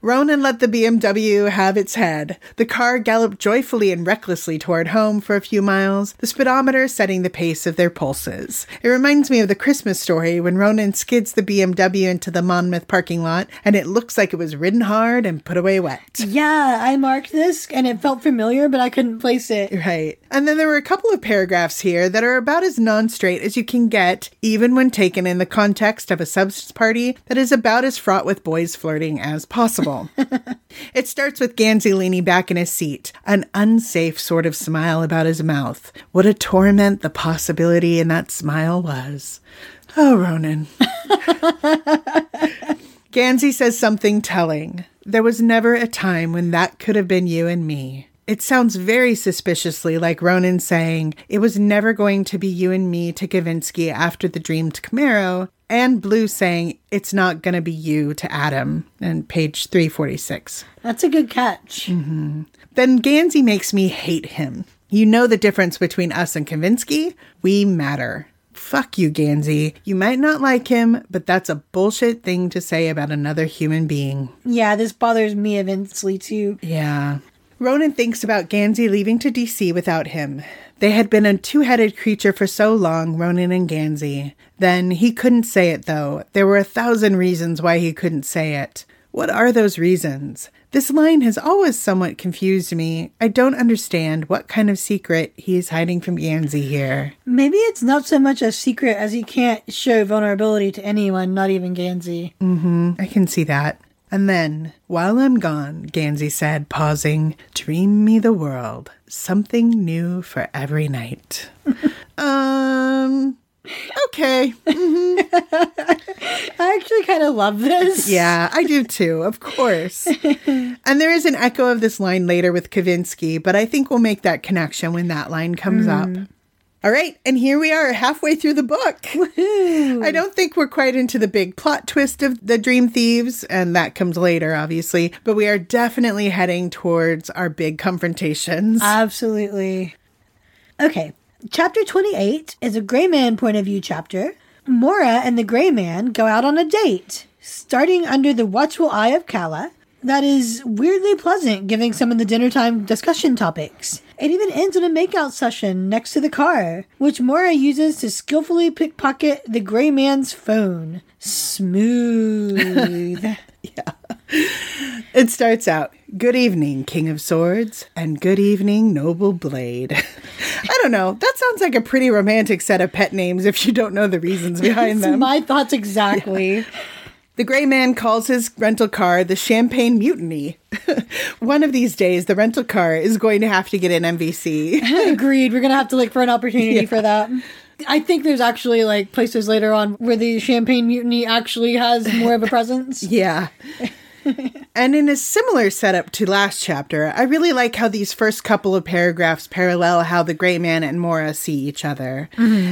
Ronan let the BMW have its head. The car galloped joyfully and recklessly toward home for a few miles, the speedometer setting the pace of their pulses. It reminds me of the Christmas story when Ronan skids the BMW into the Monmouth parking lot, and it looks like it was ridden hard and put away wet. Yeah, I marked this and it felt familiar, but I couldn't place it. Right. And then there were a couple of paragraphs here that are about as non straight as you can get, even when taken in the context of a substance party that is about as fraught with boys flirting as possible. it starts with Gansey leaning back in his seat, an unsafe sort of smile about his mouth. What a torment the possibility in that smile was. Oh, Ronan. Gansey says something telling. There was never a time when that could have been you and me. It sounds very suspiciously like Ronan saying it was never going to be you and me to Kavinsky after the dreamed Camaro, and Blue saying it's not going to be you to Adam, and page 346. That's a good catch. Mm-hmm. Then Gansey makes me hate him. You know the difference between us and Kavinsky? We matter. Fuck you, Gansey. You might not like him, but that's a bullshit thing to say about another human being. Yeah, this bothers me immensely too. Yeah. Ronan thinks about Gansey leaving to DC without him. They had been a two headed creature for so long, Ronan and Gansey. Then he couldn't say it, though. There were a thousand reasons why he couldn't say it. What are those reasons? This line has always somewhat confused me. I don't understand what kind of secret he is hiding from Gansey here. Maybe it's not so much a secret as he can't show vulnerability to anyone, not even Gansey. I can see that. And then, while I'm gone, Gansey said, pausing, dream me the world, something new for every night. um, okay. Mm-hmm. I actually kind of love this. Yeah, I do too, of course. and there is an echo of this line later with Kavinsky, but I think we'll make that connection when that line comes hmm. up. All right, and here we are halfway through the book. I don't think we're quite into the big plot twist of the Dream Thieves, and that comes later, obviously, but we are definitely heading towards our big confrontations. Absolutely. Okay, chapter 28 is a gray man point of view chapter. Maura and the gray man go out on a date, starting under the watchful eye of Calla. That is weirdly pleasant, giving some of the dinner time discussion topics. It even ends in a makeout session next to the car, which Maura uses to skillfully pickpocket the gray man's phone. Smooth. It starts out Good evening, King of Swords, and good evening, Noble Blade. I don't know. That sounds like a pretty romantic set of pet names if you don't know the reasons behind them. My thoughts exactly. The gray man calls his rental car the Champagne Mutiny. One of these days, the rental car is going to have to get an MVC. Agreed. We're gonna have to look for an opportunity for that. I think there's actually like places later on where the Champagne Mutiny actually has more of a presence. yeah. and in a similar setup to last chapter, I really like how these first couple of paragraphs parallel how the gray man and Maura see each other.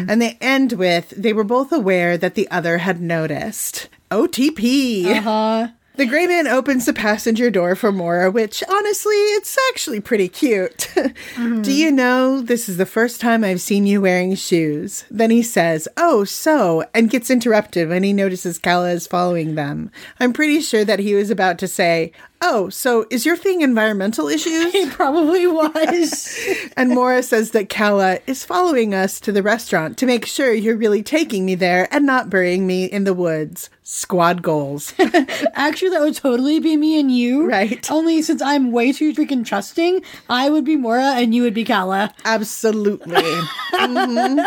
And they end with they were both aware that the other had noticed. OTP. Uh-huh. The gray man opens the passenger door for Maura, which honestly, it's actually pretty cute. Do you know this is the first time I've seen you wearing shoes? Then he says, Oh, so, and gets interrupted when he notices Calla is following them. I'm pretty sure that he was about to say, Oh, so is your thing environmental issues? It probably was. and Maura says that Calla is following us to the restaurant to make sure you're really taking me there and not burying me in the woods. Squad goals. actually, that would totally be me and you. Right. Only since I'm way too freaking trusting, I would be Maura and you would be Calla. Absolutely. Mhm.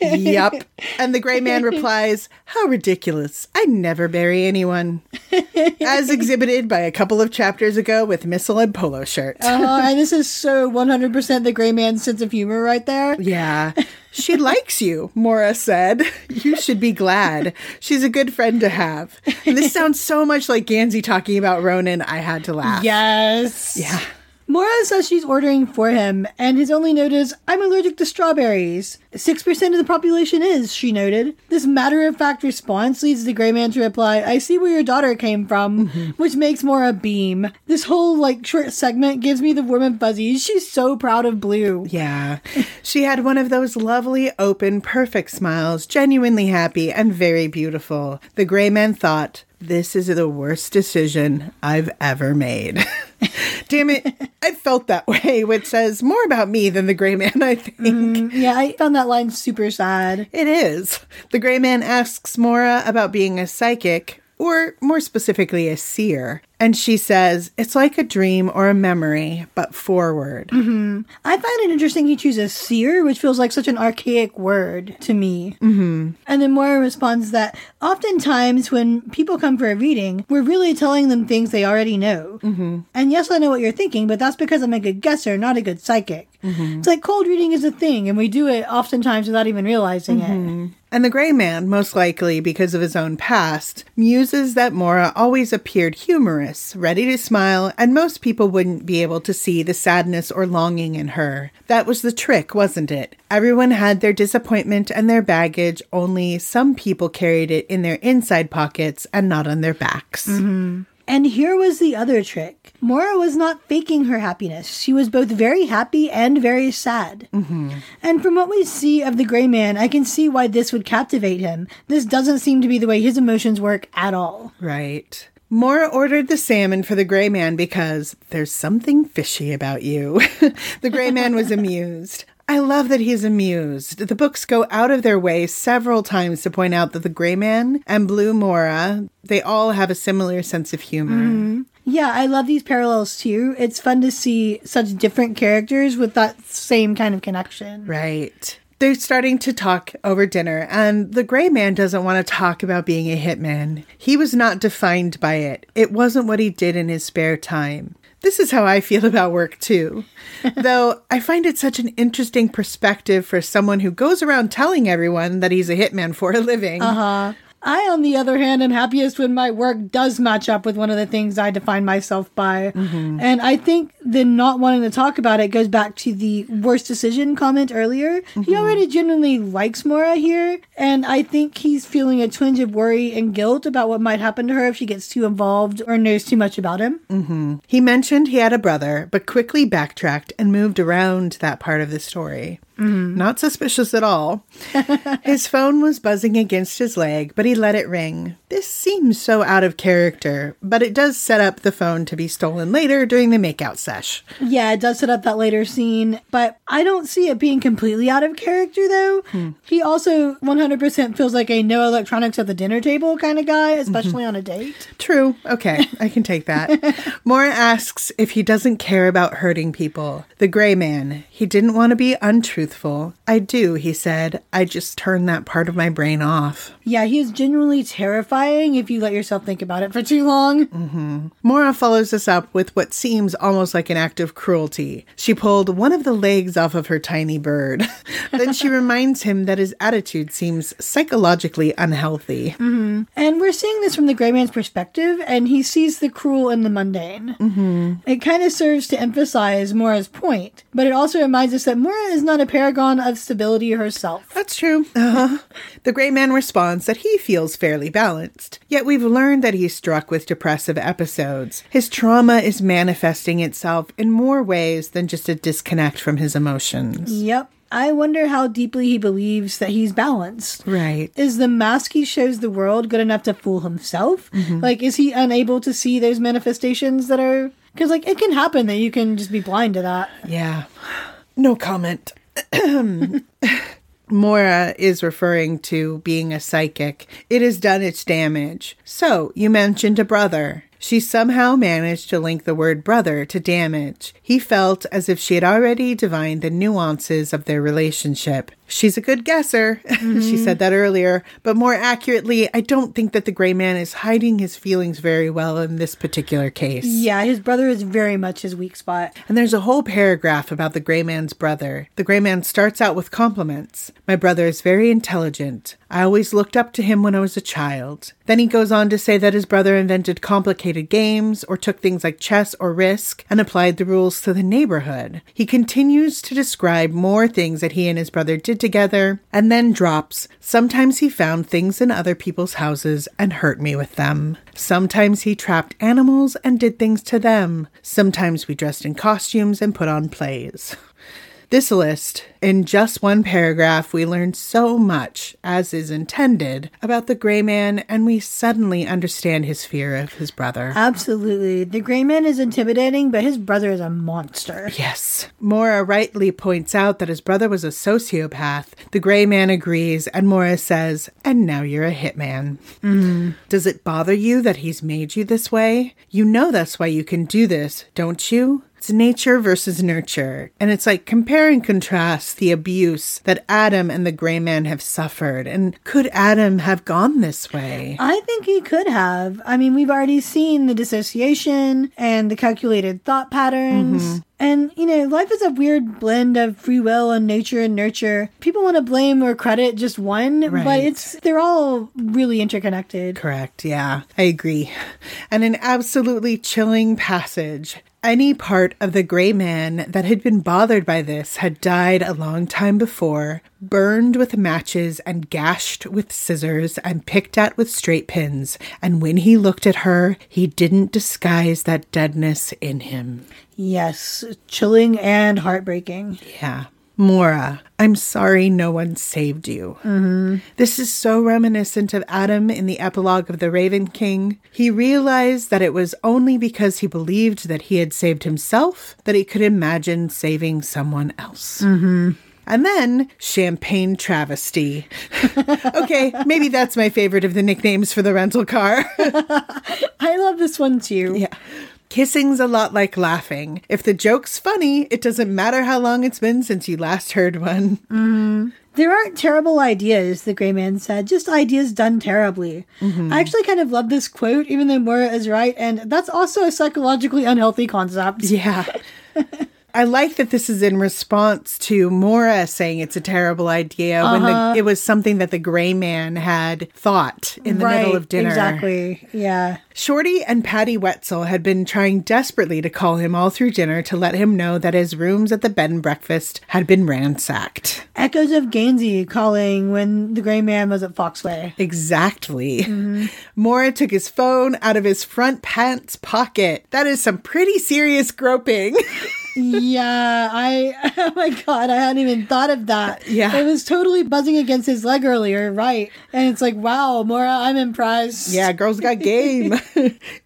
Yep. And the gray man replies, How ridiculous. I never bury anyone. As exhibited by a couple of chapters ago with Missile and Polo shirt. Uh, and this is so 100% the gray man's sense of humor right there. Yeah. She likes you, Maura said. You should be glad. She's a good friend to have. And this sounds so much like Gansey talking about Ronan. I had to laugh. Yes. Yeah. Maura says she's ordering for him, and his only note is, I'm allergic to strawberries. 6% of the population is, she noted. This matter of fact response leads the gray man to reply, I see where your daughter came from, which makes Maura beam. This whole, like, short segment gives me the warm and fuzzies. She's so proud of Blue. Yeah. She had one of those lovely, open, perfect smiles, genuinely happy and very beautiful. The gray man thought, this is the worst decision I've ever made. Damn it. I felt that way, which says more about me than the gray man, I think. Mm, yeah, I found that line super sad. It is. The gray man asks Maura about being a psychic, or more specifically, a seer. And she says, it's like a dream or a memory, but forward. I find it interesting he chooses seer, which feels like such an archaic word to me. Mm-hmm. And then Moira responds that oftentimes when people come for a reading, we're really telling them things they already know. Mm-hmm. And yes, I know what you're thinking, but that's because I'm a good guesser, not a good psychic. It's like cold reading is a thing, and we do it oftentimes without even realizing it. And the gray man, most likely because of his own past, muses that Maura always appeared humorous, ready to smile, and most people wouldn't be able to see the sadness or longing in her. That was the trick, wasn't it? Everyone had their disappointment and their baggage, only some people carried it in their inside pockets and not on their backs. Mm-hmm. And here was the other trick. Maura was not faking her happiness. She was both very happy and very sad. Mm-hmm. And from what we see of the gray man, I can see why this would captivate him. This doesn't seem to be the way his emotions work at all. Right. Maura ordered the salmon for the gray man because there's something fishy about you. the gray man was amused. I love that he's amused. The books go out of their way several times to point out that the gray man and blue Maura, they all have a similar sense of humor. Mm-hmm. Yeah, I love these parallels too. It's fun to see such different characters with that same kind of connection. Right. They're starting to talk over dinner, and the gray man doesn't want to talk about being a hitman. He was not defined by it, it wasn't what he did in his spare time. This is how I feel about work too. Though I find it such an interesting perspective for someone who goes around telling everyone that he's a hitman for a living. Uh huh. I, on the other hand, am happiest when my work does match up with one of the things I define myself by. Mm-hmm. And I think the not wanting to talk about it goes back to the worst decision comment earlier. He mm-hmm. already genuinely likes Maura here, and I think he's feeling a twinge of worry and guilt about what might happen to her if she gets too involved or knows too much about him. Mm-hmm. He mentioned he had a brother, but quickly backtracked and moved around that part of the story. Mm-hmm. Not suspicious at all. his phone was buzzing against his leg, but he let it ring. This seems so out of character, but it does set up the phone to be stolen later during the makeout sesh. Yeah, it does set up that later scene, but I don't see it being completely out of character though. Hmm. He also 100% feels like a no electronics at the dinner table kind of guy, especially mm-hmm. on a date. True. Okay, I can take that. Maura asks if he doesn't care about hurting people. The gray man, he didn't want to be untruthful. I do, he said. I just turned that part of my brain off. Yeah, he is genuinely terrifying if you let yourself think about it for too long. Maura follows this up with what seems almost like an act of cruelty. She pulled one of the legs off of her tiny bird. then she reminds him that his attitude seems psychologically unhealthy. And we're seeing this from the gray man's perspective, and he sees the cruel in the mundane. Mm-hmm. It kind of serves to emphasize Maura's point, but it also reminds us that Maura is not a paragon of stability herself. That's true. Uh-huh. The gray man responds that he feels fairly balanced. Yet we've learned that he's struck with depressive episodes. His trauma is manifesting itself in more ways than just a disconnect from his emotions. Yep. I wonder how deeply he believes that he's balanced. Right. Is the mask he shows the world good enough to fool himself? Mm-hmm. Like, is he unable to see those manifestations that are. Because, like, it can happen that you can just be blind to that. Yeah. No comment. Maura is referring to being a psychic. It has done its damage. So, you mentioned a brother. She somehow managed to link the word brother to damage. He felt as if she had already divined the nuances of their relationship. She's a good guesser. she said that earlier. But more accurately, I don't think that the gray man is hiding his feelings very well in this particular case. Yeah, his brother is very much his weak spot. And there's a whole paragraph about the gray man's brother. The gray man starts out with compliments. My brother is very intelligent. I always looked up to him when I was a child. Then he goes on to say that his brother invented complicated games or took things like chess or risk and applied the rules to the neighborhood. He continues to describe more things that he and his brother did together and then drops. Sometimes he found things in other people's houses and hurt me with them. Sometimes he trapped animals and did things to them. Sometimes we dressed in costumes and put on plays. This list, in just one paragraph, we learn so much, as is intended, about the gray man, and we suddenly understand his fear of his brother. Absolutely. The gray man is intimidating, but his brother is a monster. Yes. Maura rightly points out that his brother was a sociopath. The gray man agrees, and Maura says, And now you're a hitman. Mm-hmm. Does it bother you that he's made you this way? You know that's why you can do this, don't you? It's nature versus nurture. And it's like compare and contrast the abuse that Adam and the gray man have suffered. And could Adam have gone this way? I think he could have. I mean, we've already seen the dissociation and the calculated thought patterns. Mm-hmm. And, you know, life is a weird blend of free will and nature and nurture. People want to blame or credit just one, but it's they're all really interconnected. Correct. Yeah, I agree. And an absolutely chilling passage. Any part of the gray man that had been bothered by this had died a long time before, burned with matches and gashed with scissors and picked at with straight pins. And when he looked at her, he didn't disguise that deadness in him. Yes, chilling and heartbreaking. Yeah. Maura, I'm sorry no one saved you. Mm-hmm. This is so reminiscent of Adam in the epilogue of The Raven King. He realized that it was only because he believed that he had saved himself that he could imagine saving someone else. Mm-hmm. And then champagne travesty. okay, maybe that's my favorite of the nicknames for the rental car. I love this one too. Yeah. Kissing's a lot like laughing. If the joke's funny, it doesn't matter how long it's been since you last heard one. Mm-hmm. There aren't terrible ideas, the gray man said, just ideas done terribly. Mm-hmm. I actually kind of love this quote, even though Maura is right, and that's also a psychologically unhealthy concept. Yeah. I like that this is in response to Maura saying it's a terrible idea when Uh-huh. the, it was something that the gray man had thought in the middle of dinner. Exactly. Yeah. Shorty and Patty Wetzel had been trying desperately to call him all through dinner to let him know that his rooms at the bed and breakfast had been ransacked. Echoes of Gansey calling when the gray man was at Foxway. Exactly. Maura took his phone out of his front pants pocket. That is some pretty serious groping. yeah, I oh my god, I hadn't even thought of that. Yeah. It was totally buzzing against his leg earlier, right? And it's like, wow, Maura, I'm impressed. Yeah, girls got game.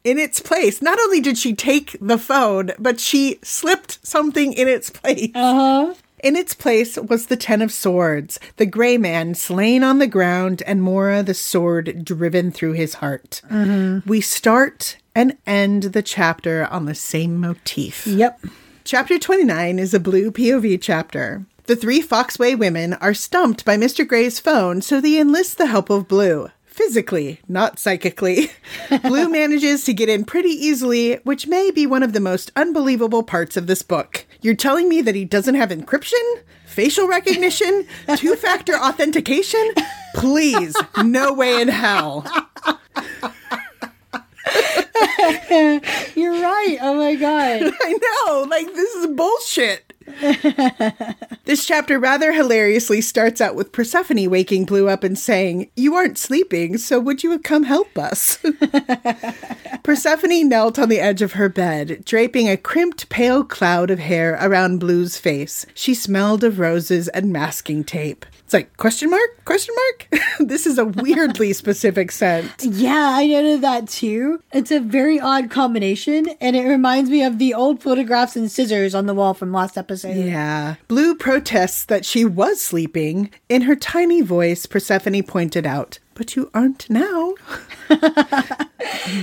in its place. Not only did she take the phone, but she slipped something in its place. Uh-huh. In its place was the Ten of Swords, the gray man slain on the ground, and Maura the sword driven through his heart. We start and end the chapter on the same motif. Yep. Chapter 29 is a blue POV chapter. The three Foxway women are stumped by Mr. Gray's phone, so they enlist the help of Blue. Physically, not psychically. Blue manages to get in pretty easily, which may be one of the most unbelievable parts of this book. You're telling me that he doesn't have encryption? Facial recognition? Two factor authentication? Please, no way in hell. You're right. Oh my god. I know, like this is bullshit. this chapter rather hilariously starts out with Persephone waking Blue up and saying, You aren't sleeping, so would you come help us? Persephone knelt on the edge of her bed, draping a crimped pale cloud of hair around Blue's face. She smelled of roses and masking tape. It's like, question mark? Question mark? this is a weirdly specific scent. Yeah, I noted that too. It's a very odd combination, and it reminds me of the old photographs and scissors on the wall from last episode. Yeah. Blue protests that she was sleeping. In her tiny voice, Persephone pointed out, But you aren't now.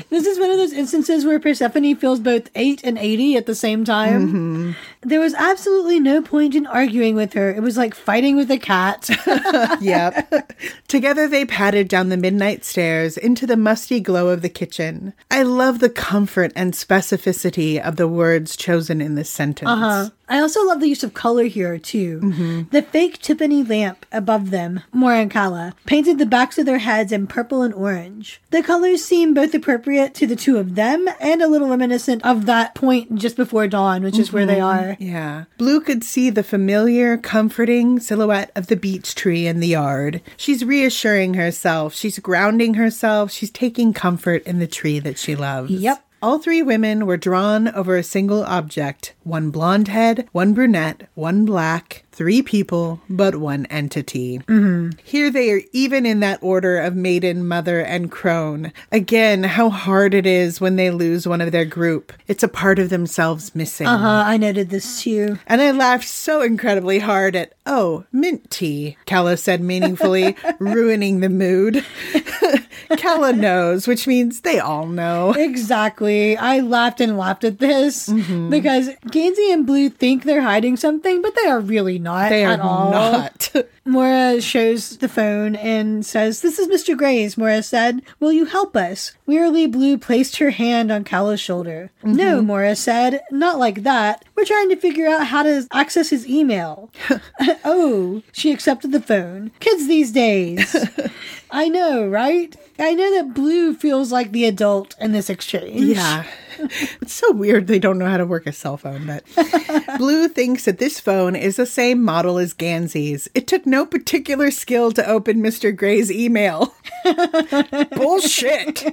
This is one of those instances where Persephone feels both 8 and 80 at the same time. Mm-hmm. There was absolutely no point in arguing with her. It was like fighting with a cat. yep. Together they padded down the midnight stairs into the musty glow of the kitchen. I love the comfort and specificity of the words chosen in this sentence. Uh, I also love the use of color here, too. Mm-hmm. The fake Tiffany lamp above them, Maura and painted the backs of their heads in purple and orange. The colors seem both appropriate to the two of them and a little reminiscent of that point just before dawn, which is where they mm-hmm. are. Yeah. Blue could see the familiar, comforting silhouette of the beech tree in the yard. She's reassuring herself. She's grounding herself. She's taking comfort in the tree that she loves. Yep. All three women were drawn over a single object one blonde head, one brunette, one black, three people, but one entity. Here they are even in that order of maiden, mother, and crone. Again, how hard it is when they lose one of their group. It's a part of themselves missing. Uh huh, I noted this too. And I laughed so incredibly hard at, oh, mint tea, Calla said meaningfully, ruining the mood. Calla knows, which means they all know. Exactly. I laughed and laughed at this Mm-hmm. because Gansey and Blue think they're hiding something, but they are really not They are at all. not. Maura shows the phone and says, This is Mr. Grays. Maura said, Will you help us? Wearily, Blue placed her hand on Calla's shoulder. No, mm-hmm. Maura said, Not like that. We're trying to figure out how to access his email. oh, she accepted the phone. Kids these days. I know, right? I know that Blue feels like the adult in this exchange. Yeah. It's so weird they don't know how to work a cell phone, but Blue thinks that this phone is the same model as Gansey's. It took no particular skill to open Mr. Gray's email. Bullshit.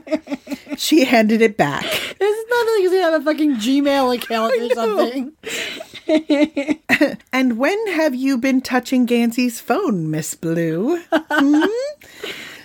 She handed it back. It's not like they have a fucking Gmail account or something. And when have you been touching Gansey's phone, Miss Blue? Hmm?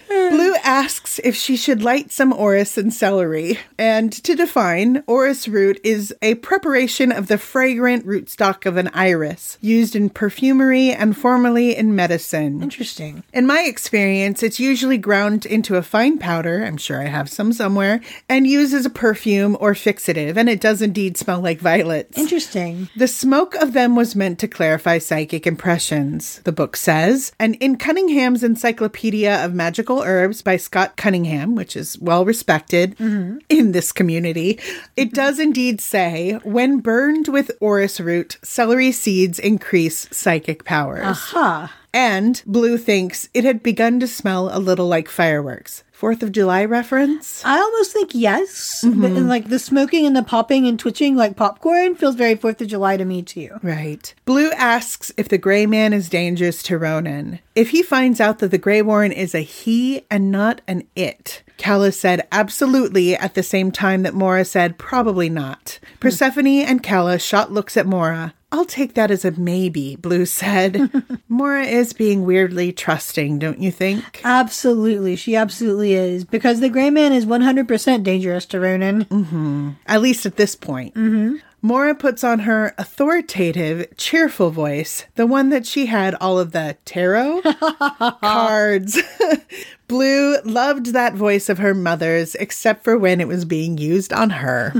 Blue asks if she should light some orris and celery. And to define, orris root is a preparation of the fragrant rootstock of an iris, used in perfumery and formerly in medicine. Interesting. In my experience, it's usually ground into a fine powder, I'm sure I have some somewhere, and used as a perfume or fixative, and it does indeed smell like violets. Interesting. The smoke of them was meant to clarify psychic impressions, the book says, and in Cunningham's Encyclopedia of Magical Herbs by Scott Cunningham, which is well respected in this community, it does indeed say when burned with orris root, celery seeds increase psychic powers. Aha. And Blue thinks it had begun to smell a little like fireworks. Fourth of July reference? I almost think yes. Mm-hmm. But, and, like the smoking and the popping and twitching like popcorn feels very 4th of July to me too. Right. Blue asks if the gray man is dangerous to Ronan. If he finds out that the Greywaren is a he and not an it. Calla said absolutely at the same time that Maura said probably not. Persephone and Calla shot looks at Maura. I'll take that as a maybe, Blue said. Maura is being weirdly trusting, don't you think? Absolutely. She absolutely is. Because the gray man is 100% dangerous to Ronan. Mm-hmm. At least at this point. Mm-hmm. Maura puts on her authoritative, cheerful voice, the one that she had all of the tarot cards. Blue loved that voice of her mother's, except for when it was being used on her.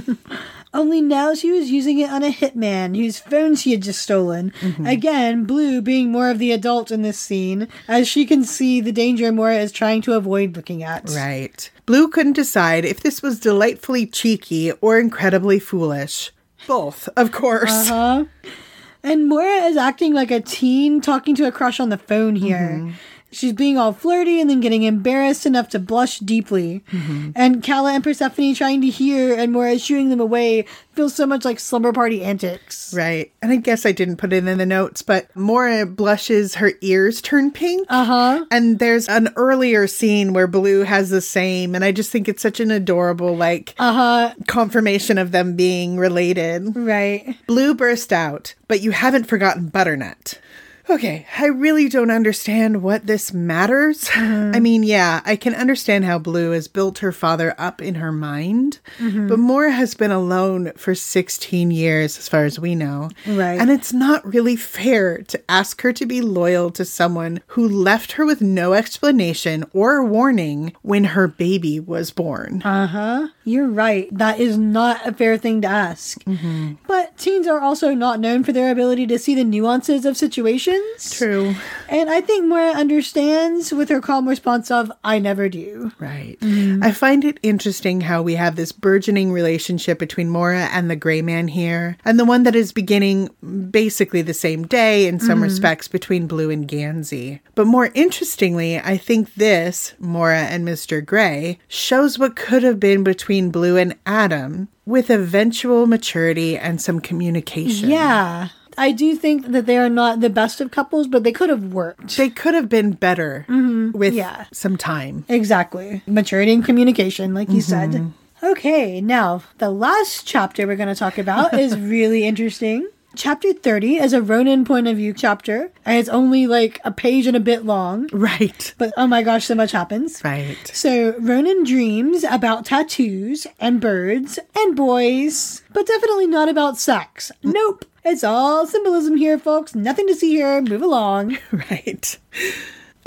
Only now she was using it on a hitman whose phone she had just stolen. Mm-hmm. Again, Blue being more of the adult in this scene, as she can see the danger Maura is trying to avoid looking at. right. Blue couldn't decide if this was delightfully cheeky or incredibly foolish. Both, of course. Huh? And Maura is acting like a teen talking to a crush on the phone here. Mm-hmm. She's being all flirty and then getting embarrassed enough to blush deeply. And Calla and Persephone trying to hear and Maura shooing them away feels so much like slumber party antics. Right. And I guess I didn't put it in the notes, but Maura blushes, her ears turn pink. Uh huh. And there's an earlier scene where Blue has the same, and I just think it's such an adorable, like, Uh huh. confirmation of them being related. Right. Blue burst out, but you haven't forgotten Butternut. Okay, I really don't understand what this matters. Mm-hmm. I mean, yeah, I can understand how Blue has built her father up in her mind, mm-hmm. but Maura has been alone for 16 years, as far as we know. Right. And it's not really fair to ask her to be loyal to someone who left her with no explanation or warning when her baby was born. Uh huh. You're right. That is not a fair thing to ask. Mm-hmm. But teens are also not known for their ability to see the nuances of situations. True. And I think Maura understands with her calm response of, I never do. Right. Mm-hmm. I find it interesting how we have this burgeoning relationship between Maura and the gray man here, and the one that is beginning basically the same day in some mm-hmm. respects between Blue and Gansey. But more interestingly, I think this, Maura and Mr. Gray, shows what could have been between Blue and Adam with eventual maturity and some communication. Yeah. I do think that they are not the best of couples, but they could have worked. They could have been better mm-hmm. with Yeah. some time. Exactly. Maturity and communication, like you said. Mm-hmm. Okay, now the last chapter we're going to talk about is really interesting. Chapter 30 is a Ronan point of view chapter, and it's only like a page and a bit long. Right. But oh my gosh, so much happens. Right. So Ronan dreams about tattoos and birds and boys, but definitely not about sex. Nope. It's all symbolism here, folks. Nothing to see here. Move along. Right.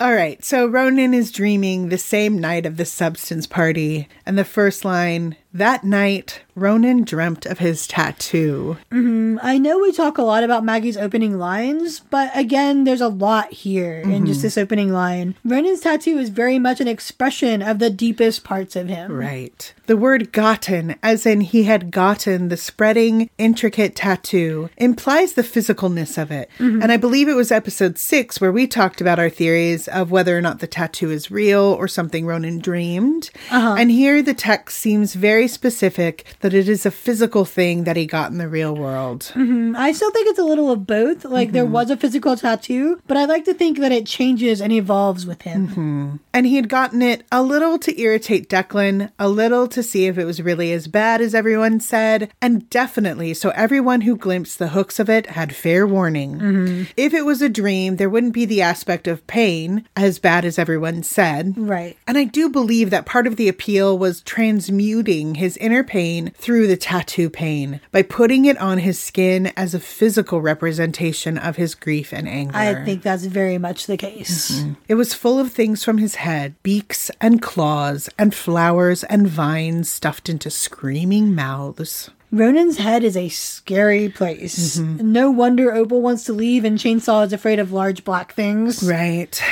All right. So Ronan is dreaming the same night of the substance party. And the first line that night, Ronan dreamt of his tattoo. Mm-hmm. I know we talk a lot about Maggie's opening lines, but again, there's a lot here in mm-hmm. just this opening line. Ronan's tattoo is very much an expression of the deepest parts of him. Right. The word gotten, as in he had gotten the spreading, intricate tattoo, implies the physicalness of it. Mm-hmm. And I believe it was episode six where we talked about our theories of whether or not the tattoo is real or something Ronan dreamed. Uh-huh. And here the text seems very specific that it is a physical thing that he got in the real world. Mm-hmm. I still think it's a little of both. Like there mm-hmm. was a physical tattoo, but I like to think that it changes and evolves with him. Mm-hmm. And he had gotten it a little to irritate Declan, a little to see if it was really as bad as everyone said, and definitely so everyone who glimpsed the hooks of it had fair warning. If it was a dream, there wouldn't be the aspect of pain, as bad as everyone said. Right. And I do believe that part of the appeal was transmuting his inner pain through the tattoo pain by putting it on his skin as a physical representation of his grief and anger. I think that's very much the case. Mm-hmm. It was full of things from his head beaks and claws, and flowers and vines stuffed into screaming mouths. Ronan's head is a scary place. Mm-hmm. No wonder Opal wants to leave and Chainsaw is afraid of large black things. Right.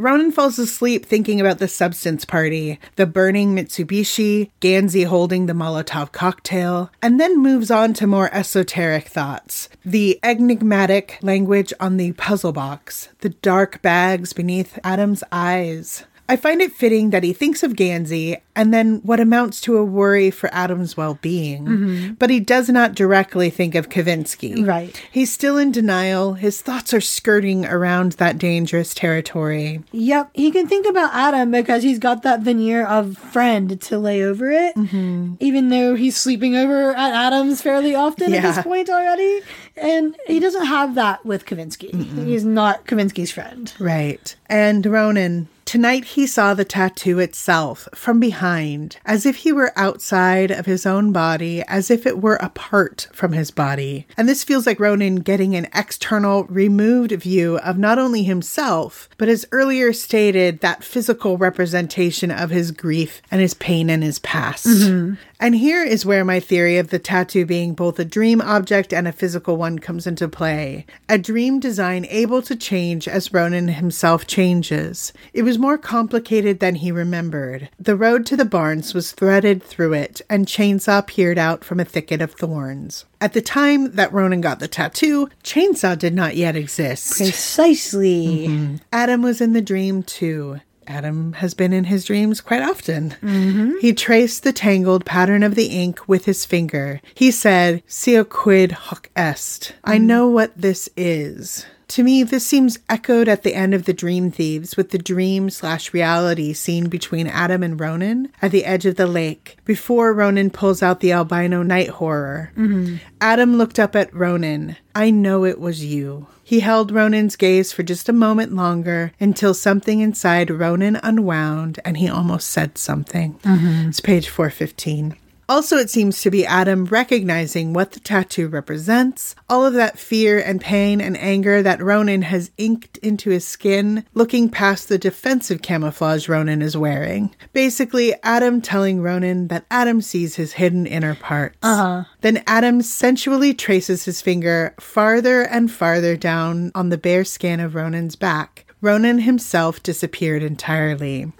Ronan falls asleep thinking about the substance party, the burning Mitsubishi, Gansey holding the Molotov cocktail, and then moves on to more esoteric thoughts. The enigmatic language on the puzzle box, the dark bags beneath Adam's eyes. I find it fitting that he thinks of Gansey and then what amounts to a worry for Adam's well being, but he does not directly think of Kavinsky. Right. He's still in denial. His thoughts are skirting around that dangerous territory. Yep, he can think about Adam because he's got that veneer of friend to lay over it, Mm-hmm. even though he's sleeping over at Adam's fairly often at this point already. And he doesn't have that with Kavinsky. He's not Kavinsky's friend. Right. And Ronan. Tonight he saw the tattoo itself from behind, as if he were outside of his own body, as if it were apart from his body. And this feels like Ronan getting an external, removed view of not only himself, but as earlier stated, that physical representation of his grief and his pain and his past. Mm-hmm. And here is where my theory of the tattoo being both a dream object and a physical one comes into play. A dream design able to change as Ronan himself changes. It was more complicated than he remembered. The road to the barns was threaded through it, and Chainsaw peered out from a thicket of thorns. At the time that Ronan got the tattoo, Chainsaw did not yet exist. Precisely. Mm-hmm. Adam was in the dream too. Adam has been in his dreams quite often. Mm-hmm. He traced the tangled pattern of the ink with his finger. He said, Scio quid hoc est. I mm-hmm. know what this is. To me, this seems echoed at the end of The Dream Thieves with the dream slash reality scene between Adam and Ronan at the edge of the lake before Ronan pulls out the albino night horror. Mm-hmm. Adam looked up at Ronan. I know it was you. He held Ronan's gaze for just a moment longer until something inside Ronan unwound and he almost said something. Mm-hmm. It's page 415. Also, it seems to be Adam recognizing what the tattoo represents, all of that fear and pain and anger that Ronan has inked into his skin, looking past the defensive camouflage Ronan is wearing. Basically, Adam telling Ronan that Adam sees his hidden inner parts. Uh-huh. Then Adam sensually traces his finger farther and farther down on the bare skin of Ronan's back. Ronan himself disappeared entirely.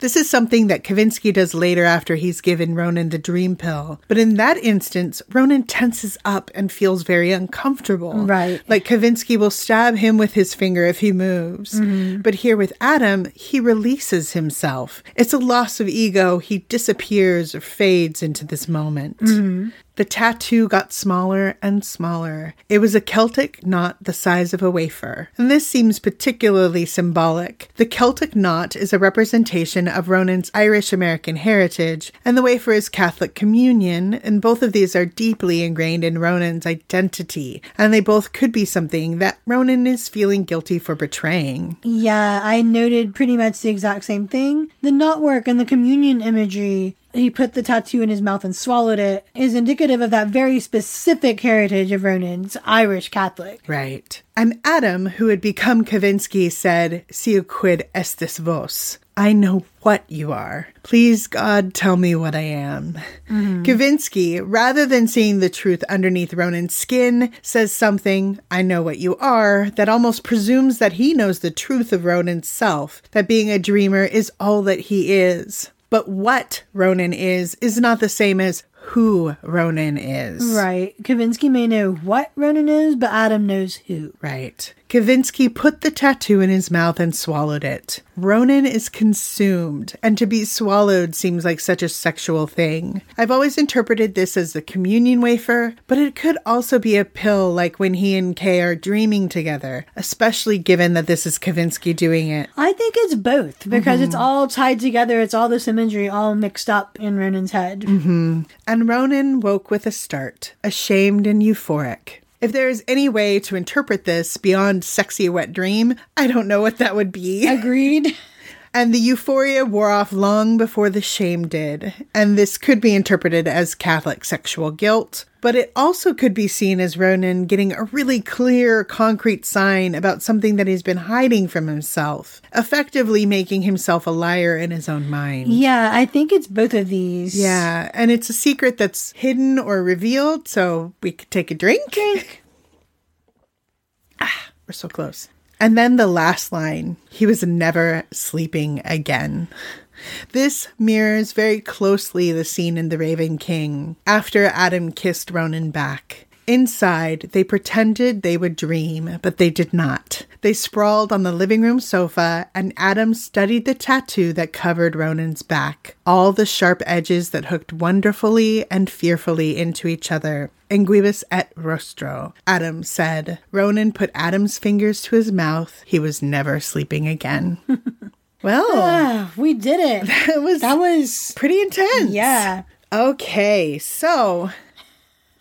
This is something that Kavinsky does later after he's given Ronan the dream pill. But in that instance, Ronan tenses up and feels very uncomfortable. Right. Like Kavinsky will stab him with his finger if he moves. But here with Adam, he releases himself. It's a loss of ego. He disappears or fades into this moment. The tattoo got smaller and smaller. It was a Celtic knot the size of a wafer. And this seems particularly symbolic. The Celtic knot is a representation of Ronan's Irish American heritage, and the wafer is Catholic communion, and both of these are deeply ingrained in Ronan's identity, and they both could be something that Ronan is feeling guilty for betraying. Yeah, I noted pretty much the exact same thing. The knotwork and the communion imagery, he put the tattoo in his mouth and swallowed it, is indicative of that very specific heritage of Ronan's Irish Catholic. Right. And Adam, who had become Kavinsky, said, Scio quid estis vos? I know what you are. Please, God, tell me what I am. Mm-hmm. Kavinsky, rather than seeing the truth underneath Ronan's skin, says something, I know what you are, that almost presumes that he knows the truth of Ronan's self, that being a dreamer is all that he is. But what Ronan is, is not the same as who Ronan is. Right. Kavinsky may know what Ronan is, but Adam knows who. Right. Kavinsky put the tattoo in his mouth and swallowed it. Ronan is consumed, and to be swallowed seems like such a sexual thing. I've always interpreted this as the communion wafer, but it could also be a pill like when he and Kay are dreaming together, especially given that this is Kavinsky doing it. I think it's both because it's mm-hmm. all tied together. It's all this imagery all mixed up in Ronan's head. Mm-hmm. And Ronan woke with a start, ashamed and euphoric. If there is any way to interpret this beyond sexy wet dream, I don't know what that would be. Agreed. And the euphoria wore off long before the shame did. And this could be interpreted as Catholic sexual guilt, but it also could be seen as Ronan getting a really clear, concrete sign about something that he's been hiding from himself, effectively making himself a liar in his own mind. Yeah, I think it's both of these. Yeah, and it's a secret that's hidden or revealed, so we could take a drink. Drink. ah, We're so close. And then the last line he was never sleeping again. This mirrors very closely the scene in The Raven King after Adam kissed Ronan back. Inside, they pretended they would dream, but they did not. They sprawled on the living room sofa, and Adam studied the tattoo that covered Ronan's back, all the sharp edges that hooked wonderfully and fearfully into each other. Unguibus et rostro, Adam said. Ronan put Adam's fingers to his mouth. He was never sleeping again. well, Ah, we did it. that was That was pretty intense. yeah. Okay, so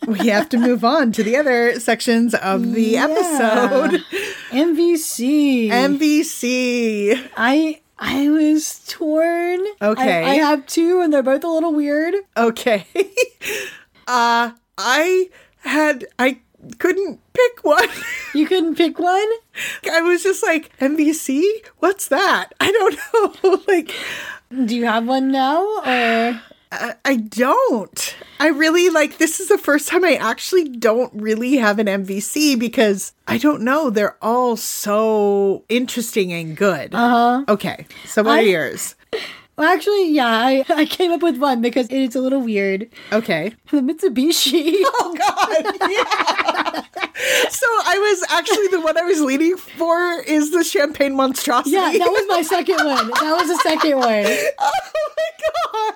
we have to move on to the other sections of the Yeah. episode. MVC. MVC. I I was torn. Okay. I, I have two, and they're both a little weird. Okay. Uh I had I couldn't pick one. You couldn't pick one. I was just like, MVC? What's that? I don't know. like Do you have one now, or I, I don't. I really like this is the first time I actually don't really have an MVC because I don't know. They're all so interesting and good. uh huh? Okay. So what I- are yours? Well, actually, yeah, I I came up with one because it's a little weird. Okay. The Mitsubishi. Oh God. Yeah. so I was actually the one I was leaning for is the champagne monstrosity. yeah, that was my second one. That was the second one. oh my god.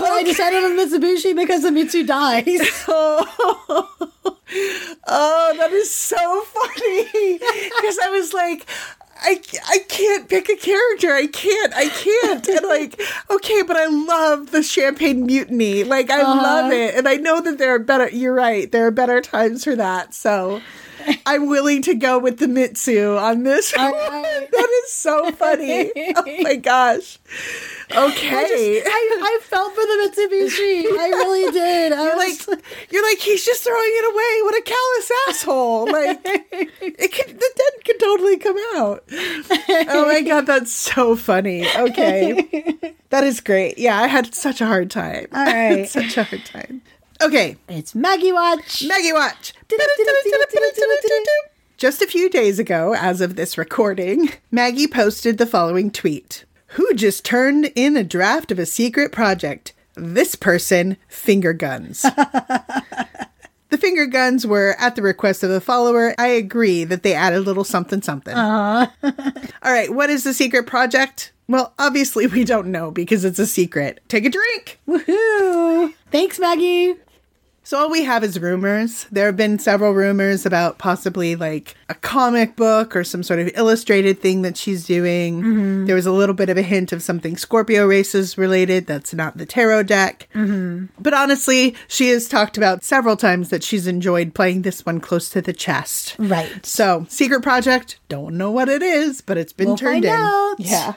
But I decided on Mitsubishi because the Mitsu dies. Oh, oh, that is so funny. Because I was like, I, I can't pick a character. I can't. I can't. And like, okay, but I love the Champagne Mutiny. Like, I love uh-huh. it. And I know that there are better, you're right. There are better times for that. So I'm willing to go with the Mitsu on this right. That is so funny. Oh my gosh. Okay. I, I felt for the Mitsubishi. I really did. I You're was like, you're like, he's just throwing it away. What a callous asshole! Like, it could, the dent could totally come out. Oh my god, that's so funny. Okay, that is great. Yeah, I had such a hard time. All right. such a hard time. Okay, it's Maggie Watch. Maggie Watch. Just a few days ago, as of this recording, Maggie posted the following tweet Who just turned in a draft of a secret project? This person, finger guns. the finger guns were at the request of the follower. I agree that they added a little something something. Uh-huh. All right, what is the secret project? Well, obviously, we don't know because it's a secret. Take a drink. Woohoo! Thanks, Maggie. So all we have is rumors. There have been several rumors about possibly like a comic book or some sort of illustrated thing that she's doing. Mm-hmm. There was a little bit of a hint of something Scorpio races related that's not the tarot deck. Mm-hmm. But honestly, she has talked about several times that she's enjoyed playing this one close to the chest. Right. So, secret project, don't know what it is, but it's been We'll turned in. out. Yeah.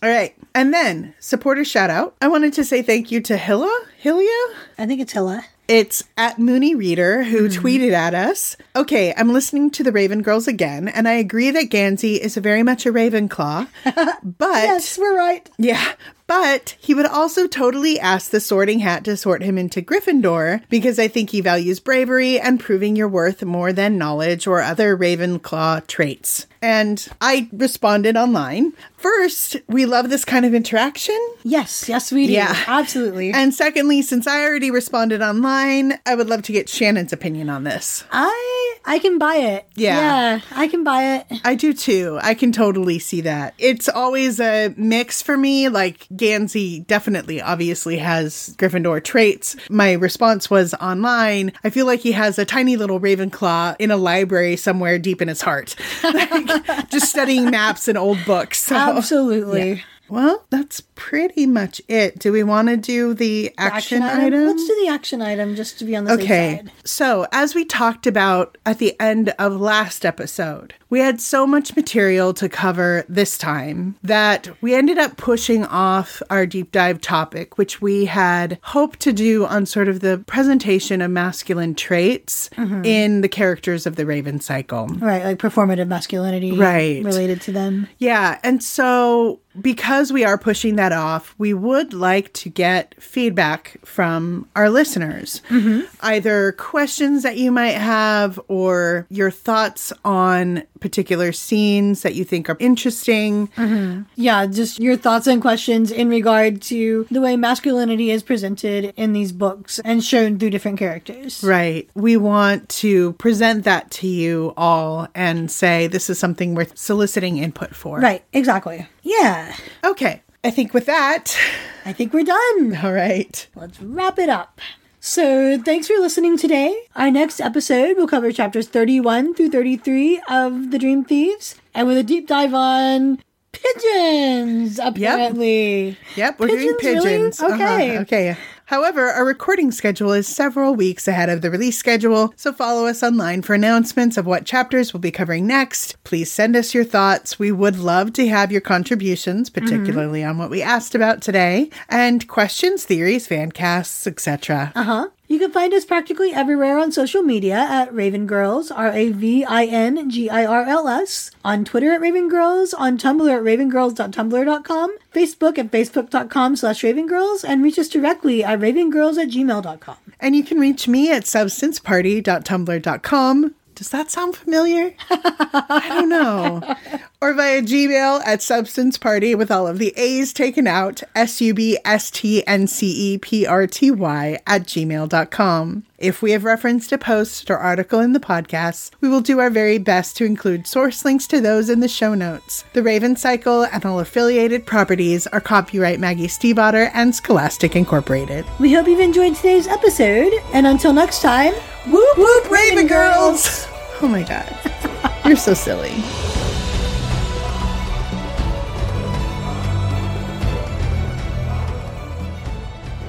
All right. And then, supporter shout out. I wanted to say thank you to Hilla, Hilia, I think it's Hilla. It's at Mooney Reader who mm-hmm. tweeted at us. Okay, I'm listening to the Raven Girls again, and I agree that Gansey is very much a Ravenclaw. but Yes, we're right. yeah, but he would also totally ask the sorting hat to sort him into Gryffindor because I think he values bravery and proving your worth more than knowledge or other Ravenclaw traits. And I responded online. First, we love this kind of interaction. Yes, yes, we do. Yeah. Absolutely. And secondly, since I already responded online, I would love to get Shannon's opinion on this. I I can buy it. Yeah. Yeah, I can buy it. I do too. I can totally see that. It's always a mix for me. Like Gansey definitely obviously has Gryffindor traits. My response was online. I feel like he has a tiny little Ravenclaw in a library somewhere deep in his heart. Like, just studying maps and old books. So. Absolutely. Well, that's pretty much it. Do we want to do the action, item? Let's do the action item just to be on the Okay. safe side. So, as we talked about at the end of last episode, we had so much material to cover this time that we ended up pushing off our deep dive topic, which we had hoped to do on sort of the presentation of masculine traits mm-hmm. in the characters of the Raven cycle. Right, like performative masculinity Right. related to them. Yeah. And so, because we are pushing that off, we would like to get feedback from our listeners. Mm-hmm. Either questions that you might have or your thoughts on particular scenes that you think are interesting. Mm-hmm. Yeah, just your thoughts and questions in regard to the way masculinity is presented in these books and shown through different characters. Right. We want to present that to you all and say this is something worth soliciting input for. Right, exactly. Yeah, Okay. I think with that, I think we're done. all right. Let's wrap it up. So, thanks for listening today. Our next episode will cover chapters 31 through 33 of The Dream Thieves, and with a deep dive on pigeons, apparently. Yep, we're doing Pigeons, really? pigeons. Uh-huh, Okay. Okay. However, our recording schedule is several weeks ahead of the release schedule, so follow us online for announcements of what chapters we'll be covering next. Please send us your thoughts. We would love to have your contributions, particularly on what we asked about today, and questions, theories, fan casts, etc. Uh huh. You can find us practically everywhere on social media at Raven Girls, R A V I N G I R L S, on Twitter at Raven Girls, on Tumblr at ravengirls.tumblr.com, Facebook at facebook.com slash ravengirls, and reach us directly at ravengirls at gmail.com. And you can reach me at substanceparty.tumblr.com. Does that sound familiar? I don't know. Or via Gmail at substanceparty with all of the A's taken out, S U B S T N C E P R T Y at gmail.com. If we have referenced a post or article in the podcast, we will do our very best to include source links to those in the show notes. The Raven Cycle and all affiliated properties are copyright Maggie Stiefvater and Scholastic Incorporated. We hope you've enjoyed today's episode, and until next time, Whoop whoop, Raven Girls! Oh my god. You're so silly.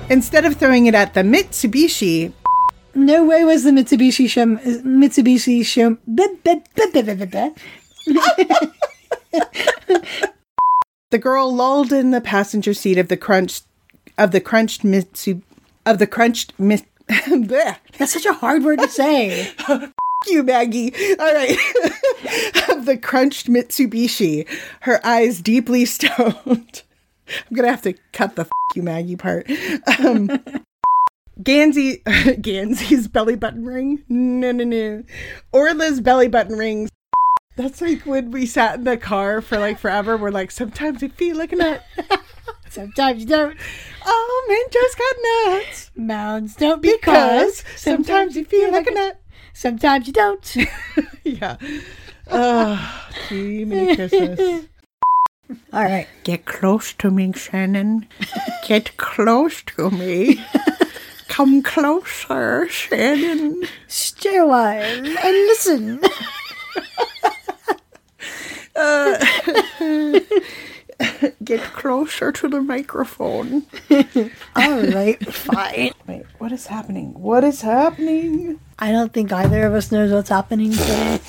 Instead of throwing it at the Mitsubishi, no way was the Mitsubishi Mitsubishi the girl lulled in the passenger seat of the crunched of the crunched Mitsu of the crunched mit That's such a hard word to say. you, Maggie. All right. of the crunched Mitsubishi, her eyes deeply stoned. I'm to have to cut the you, Maggie part. Um, Gansey, Gansey's belly button ring? No, no, no. Orla's belly button rings. That's like when we sat in the car for like forever. We're like, sometimes I feel like a nut. Sometimes you don't. Oh, man, just got nuts. Mounds don't Because because sometimes you feel like a nut. Sometimes you don't. Yeah. Oh, gee, many Christmas. All right. Get close to me, Shannon. Get close to me. Come closer, Shannon. Stay a while and listen. uh, Get closer to the microphone. All right, fine. Wait, what is happening? What is happening? I don't think either of us knows what's happening. So.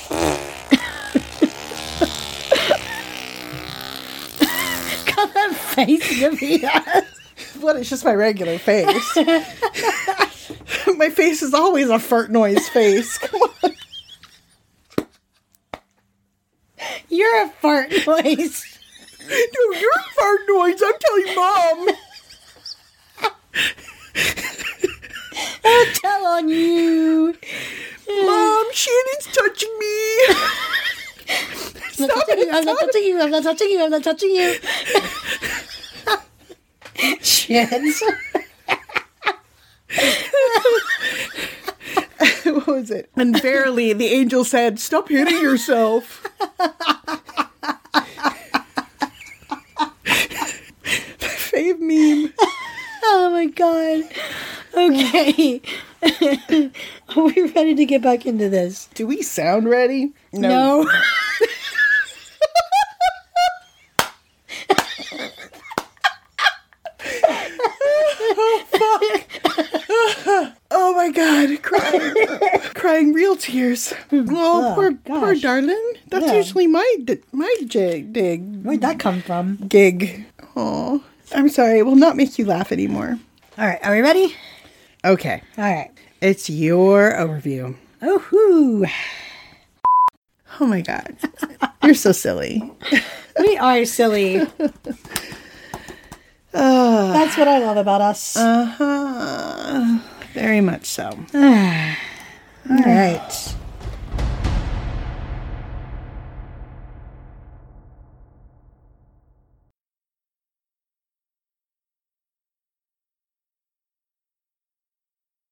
Got that face to me. What? It's just my regular face. my face is always a fart noise face. Come on. You're a fart noise. No, you're a fart noise. I'm telling mom. I'll tell on you. Mom, Shannon's touching me. I'm not touching you. I'm not touching you. I'm not touching you. I'm not touching you. Shit. what was it? And verily, the angel said, Stop hitting yourself. Fave meme. Oh my god. Okay. Are we ready to get back into this? Do we sound ready? No. Oh, oh my god, crying, crying real tears. Hmm. Oh, oh, poor, poor gosh. darling. That's Yeah. usually my d- my jig, dig Where'd that come from? gig. Oh, I'm sorry. It will not make you laugh anymore. All right. Are we ready? Okay, All right. it's your overview. Oh, hoo. Oh my god, you're so silly. We are silly. That's what I love about us. Uh huh. Very much so. All right.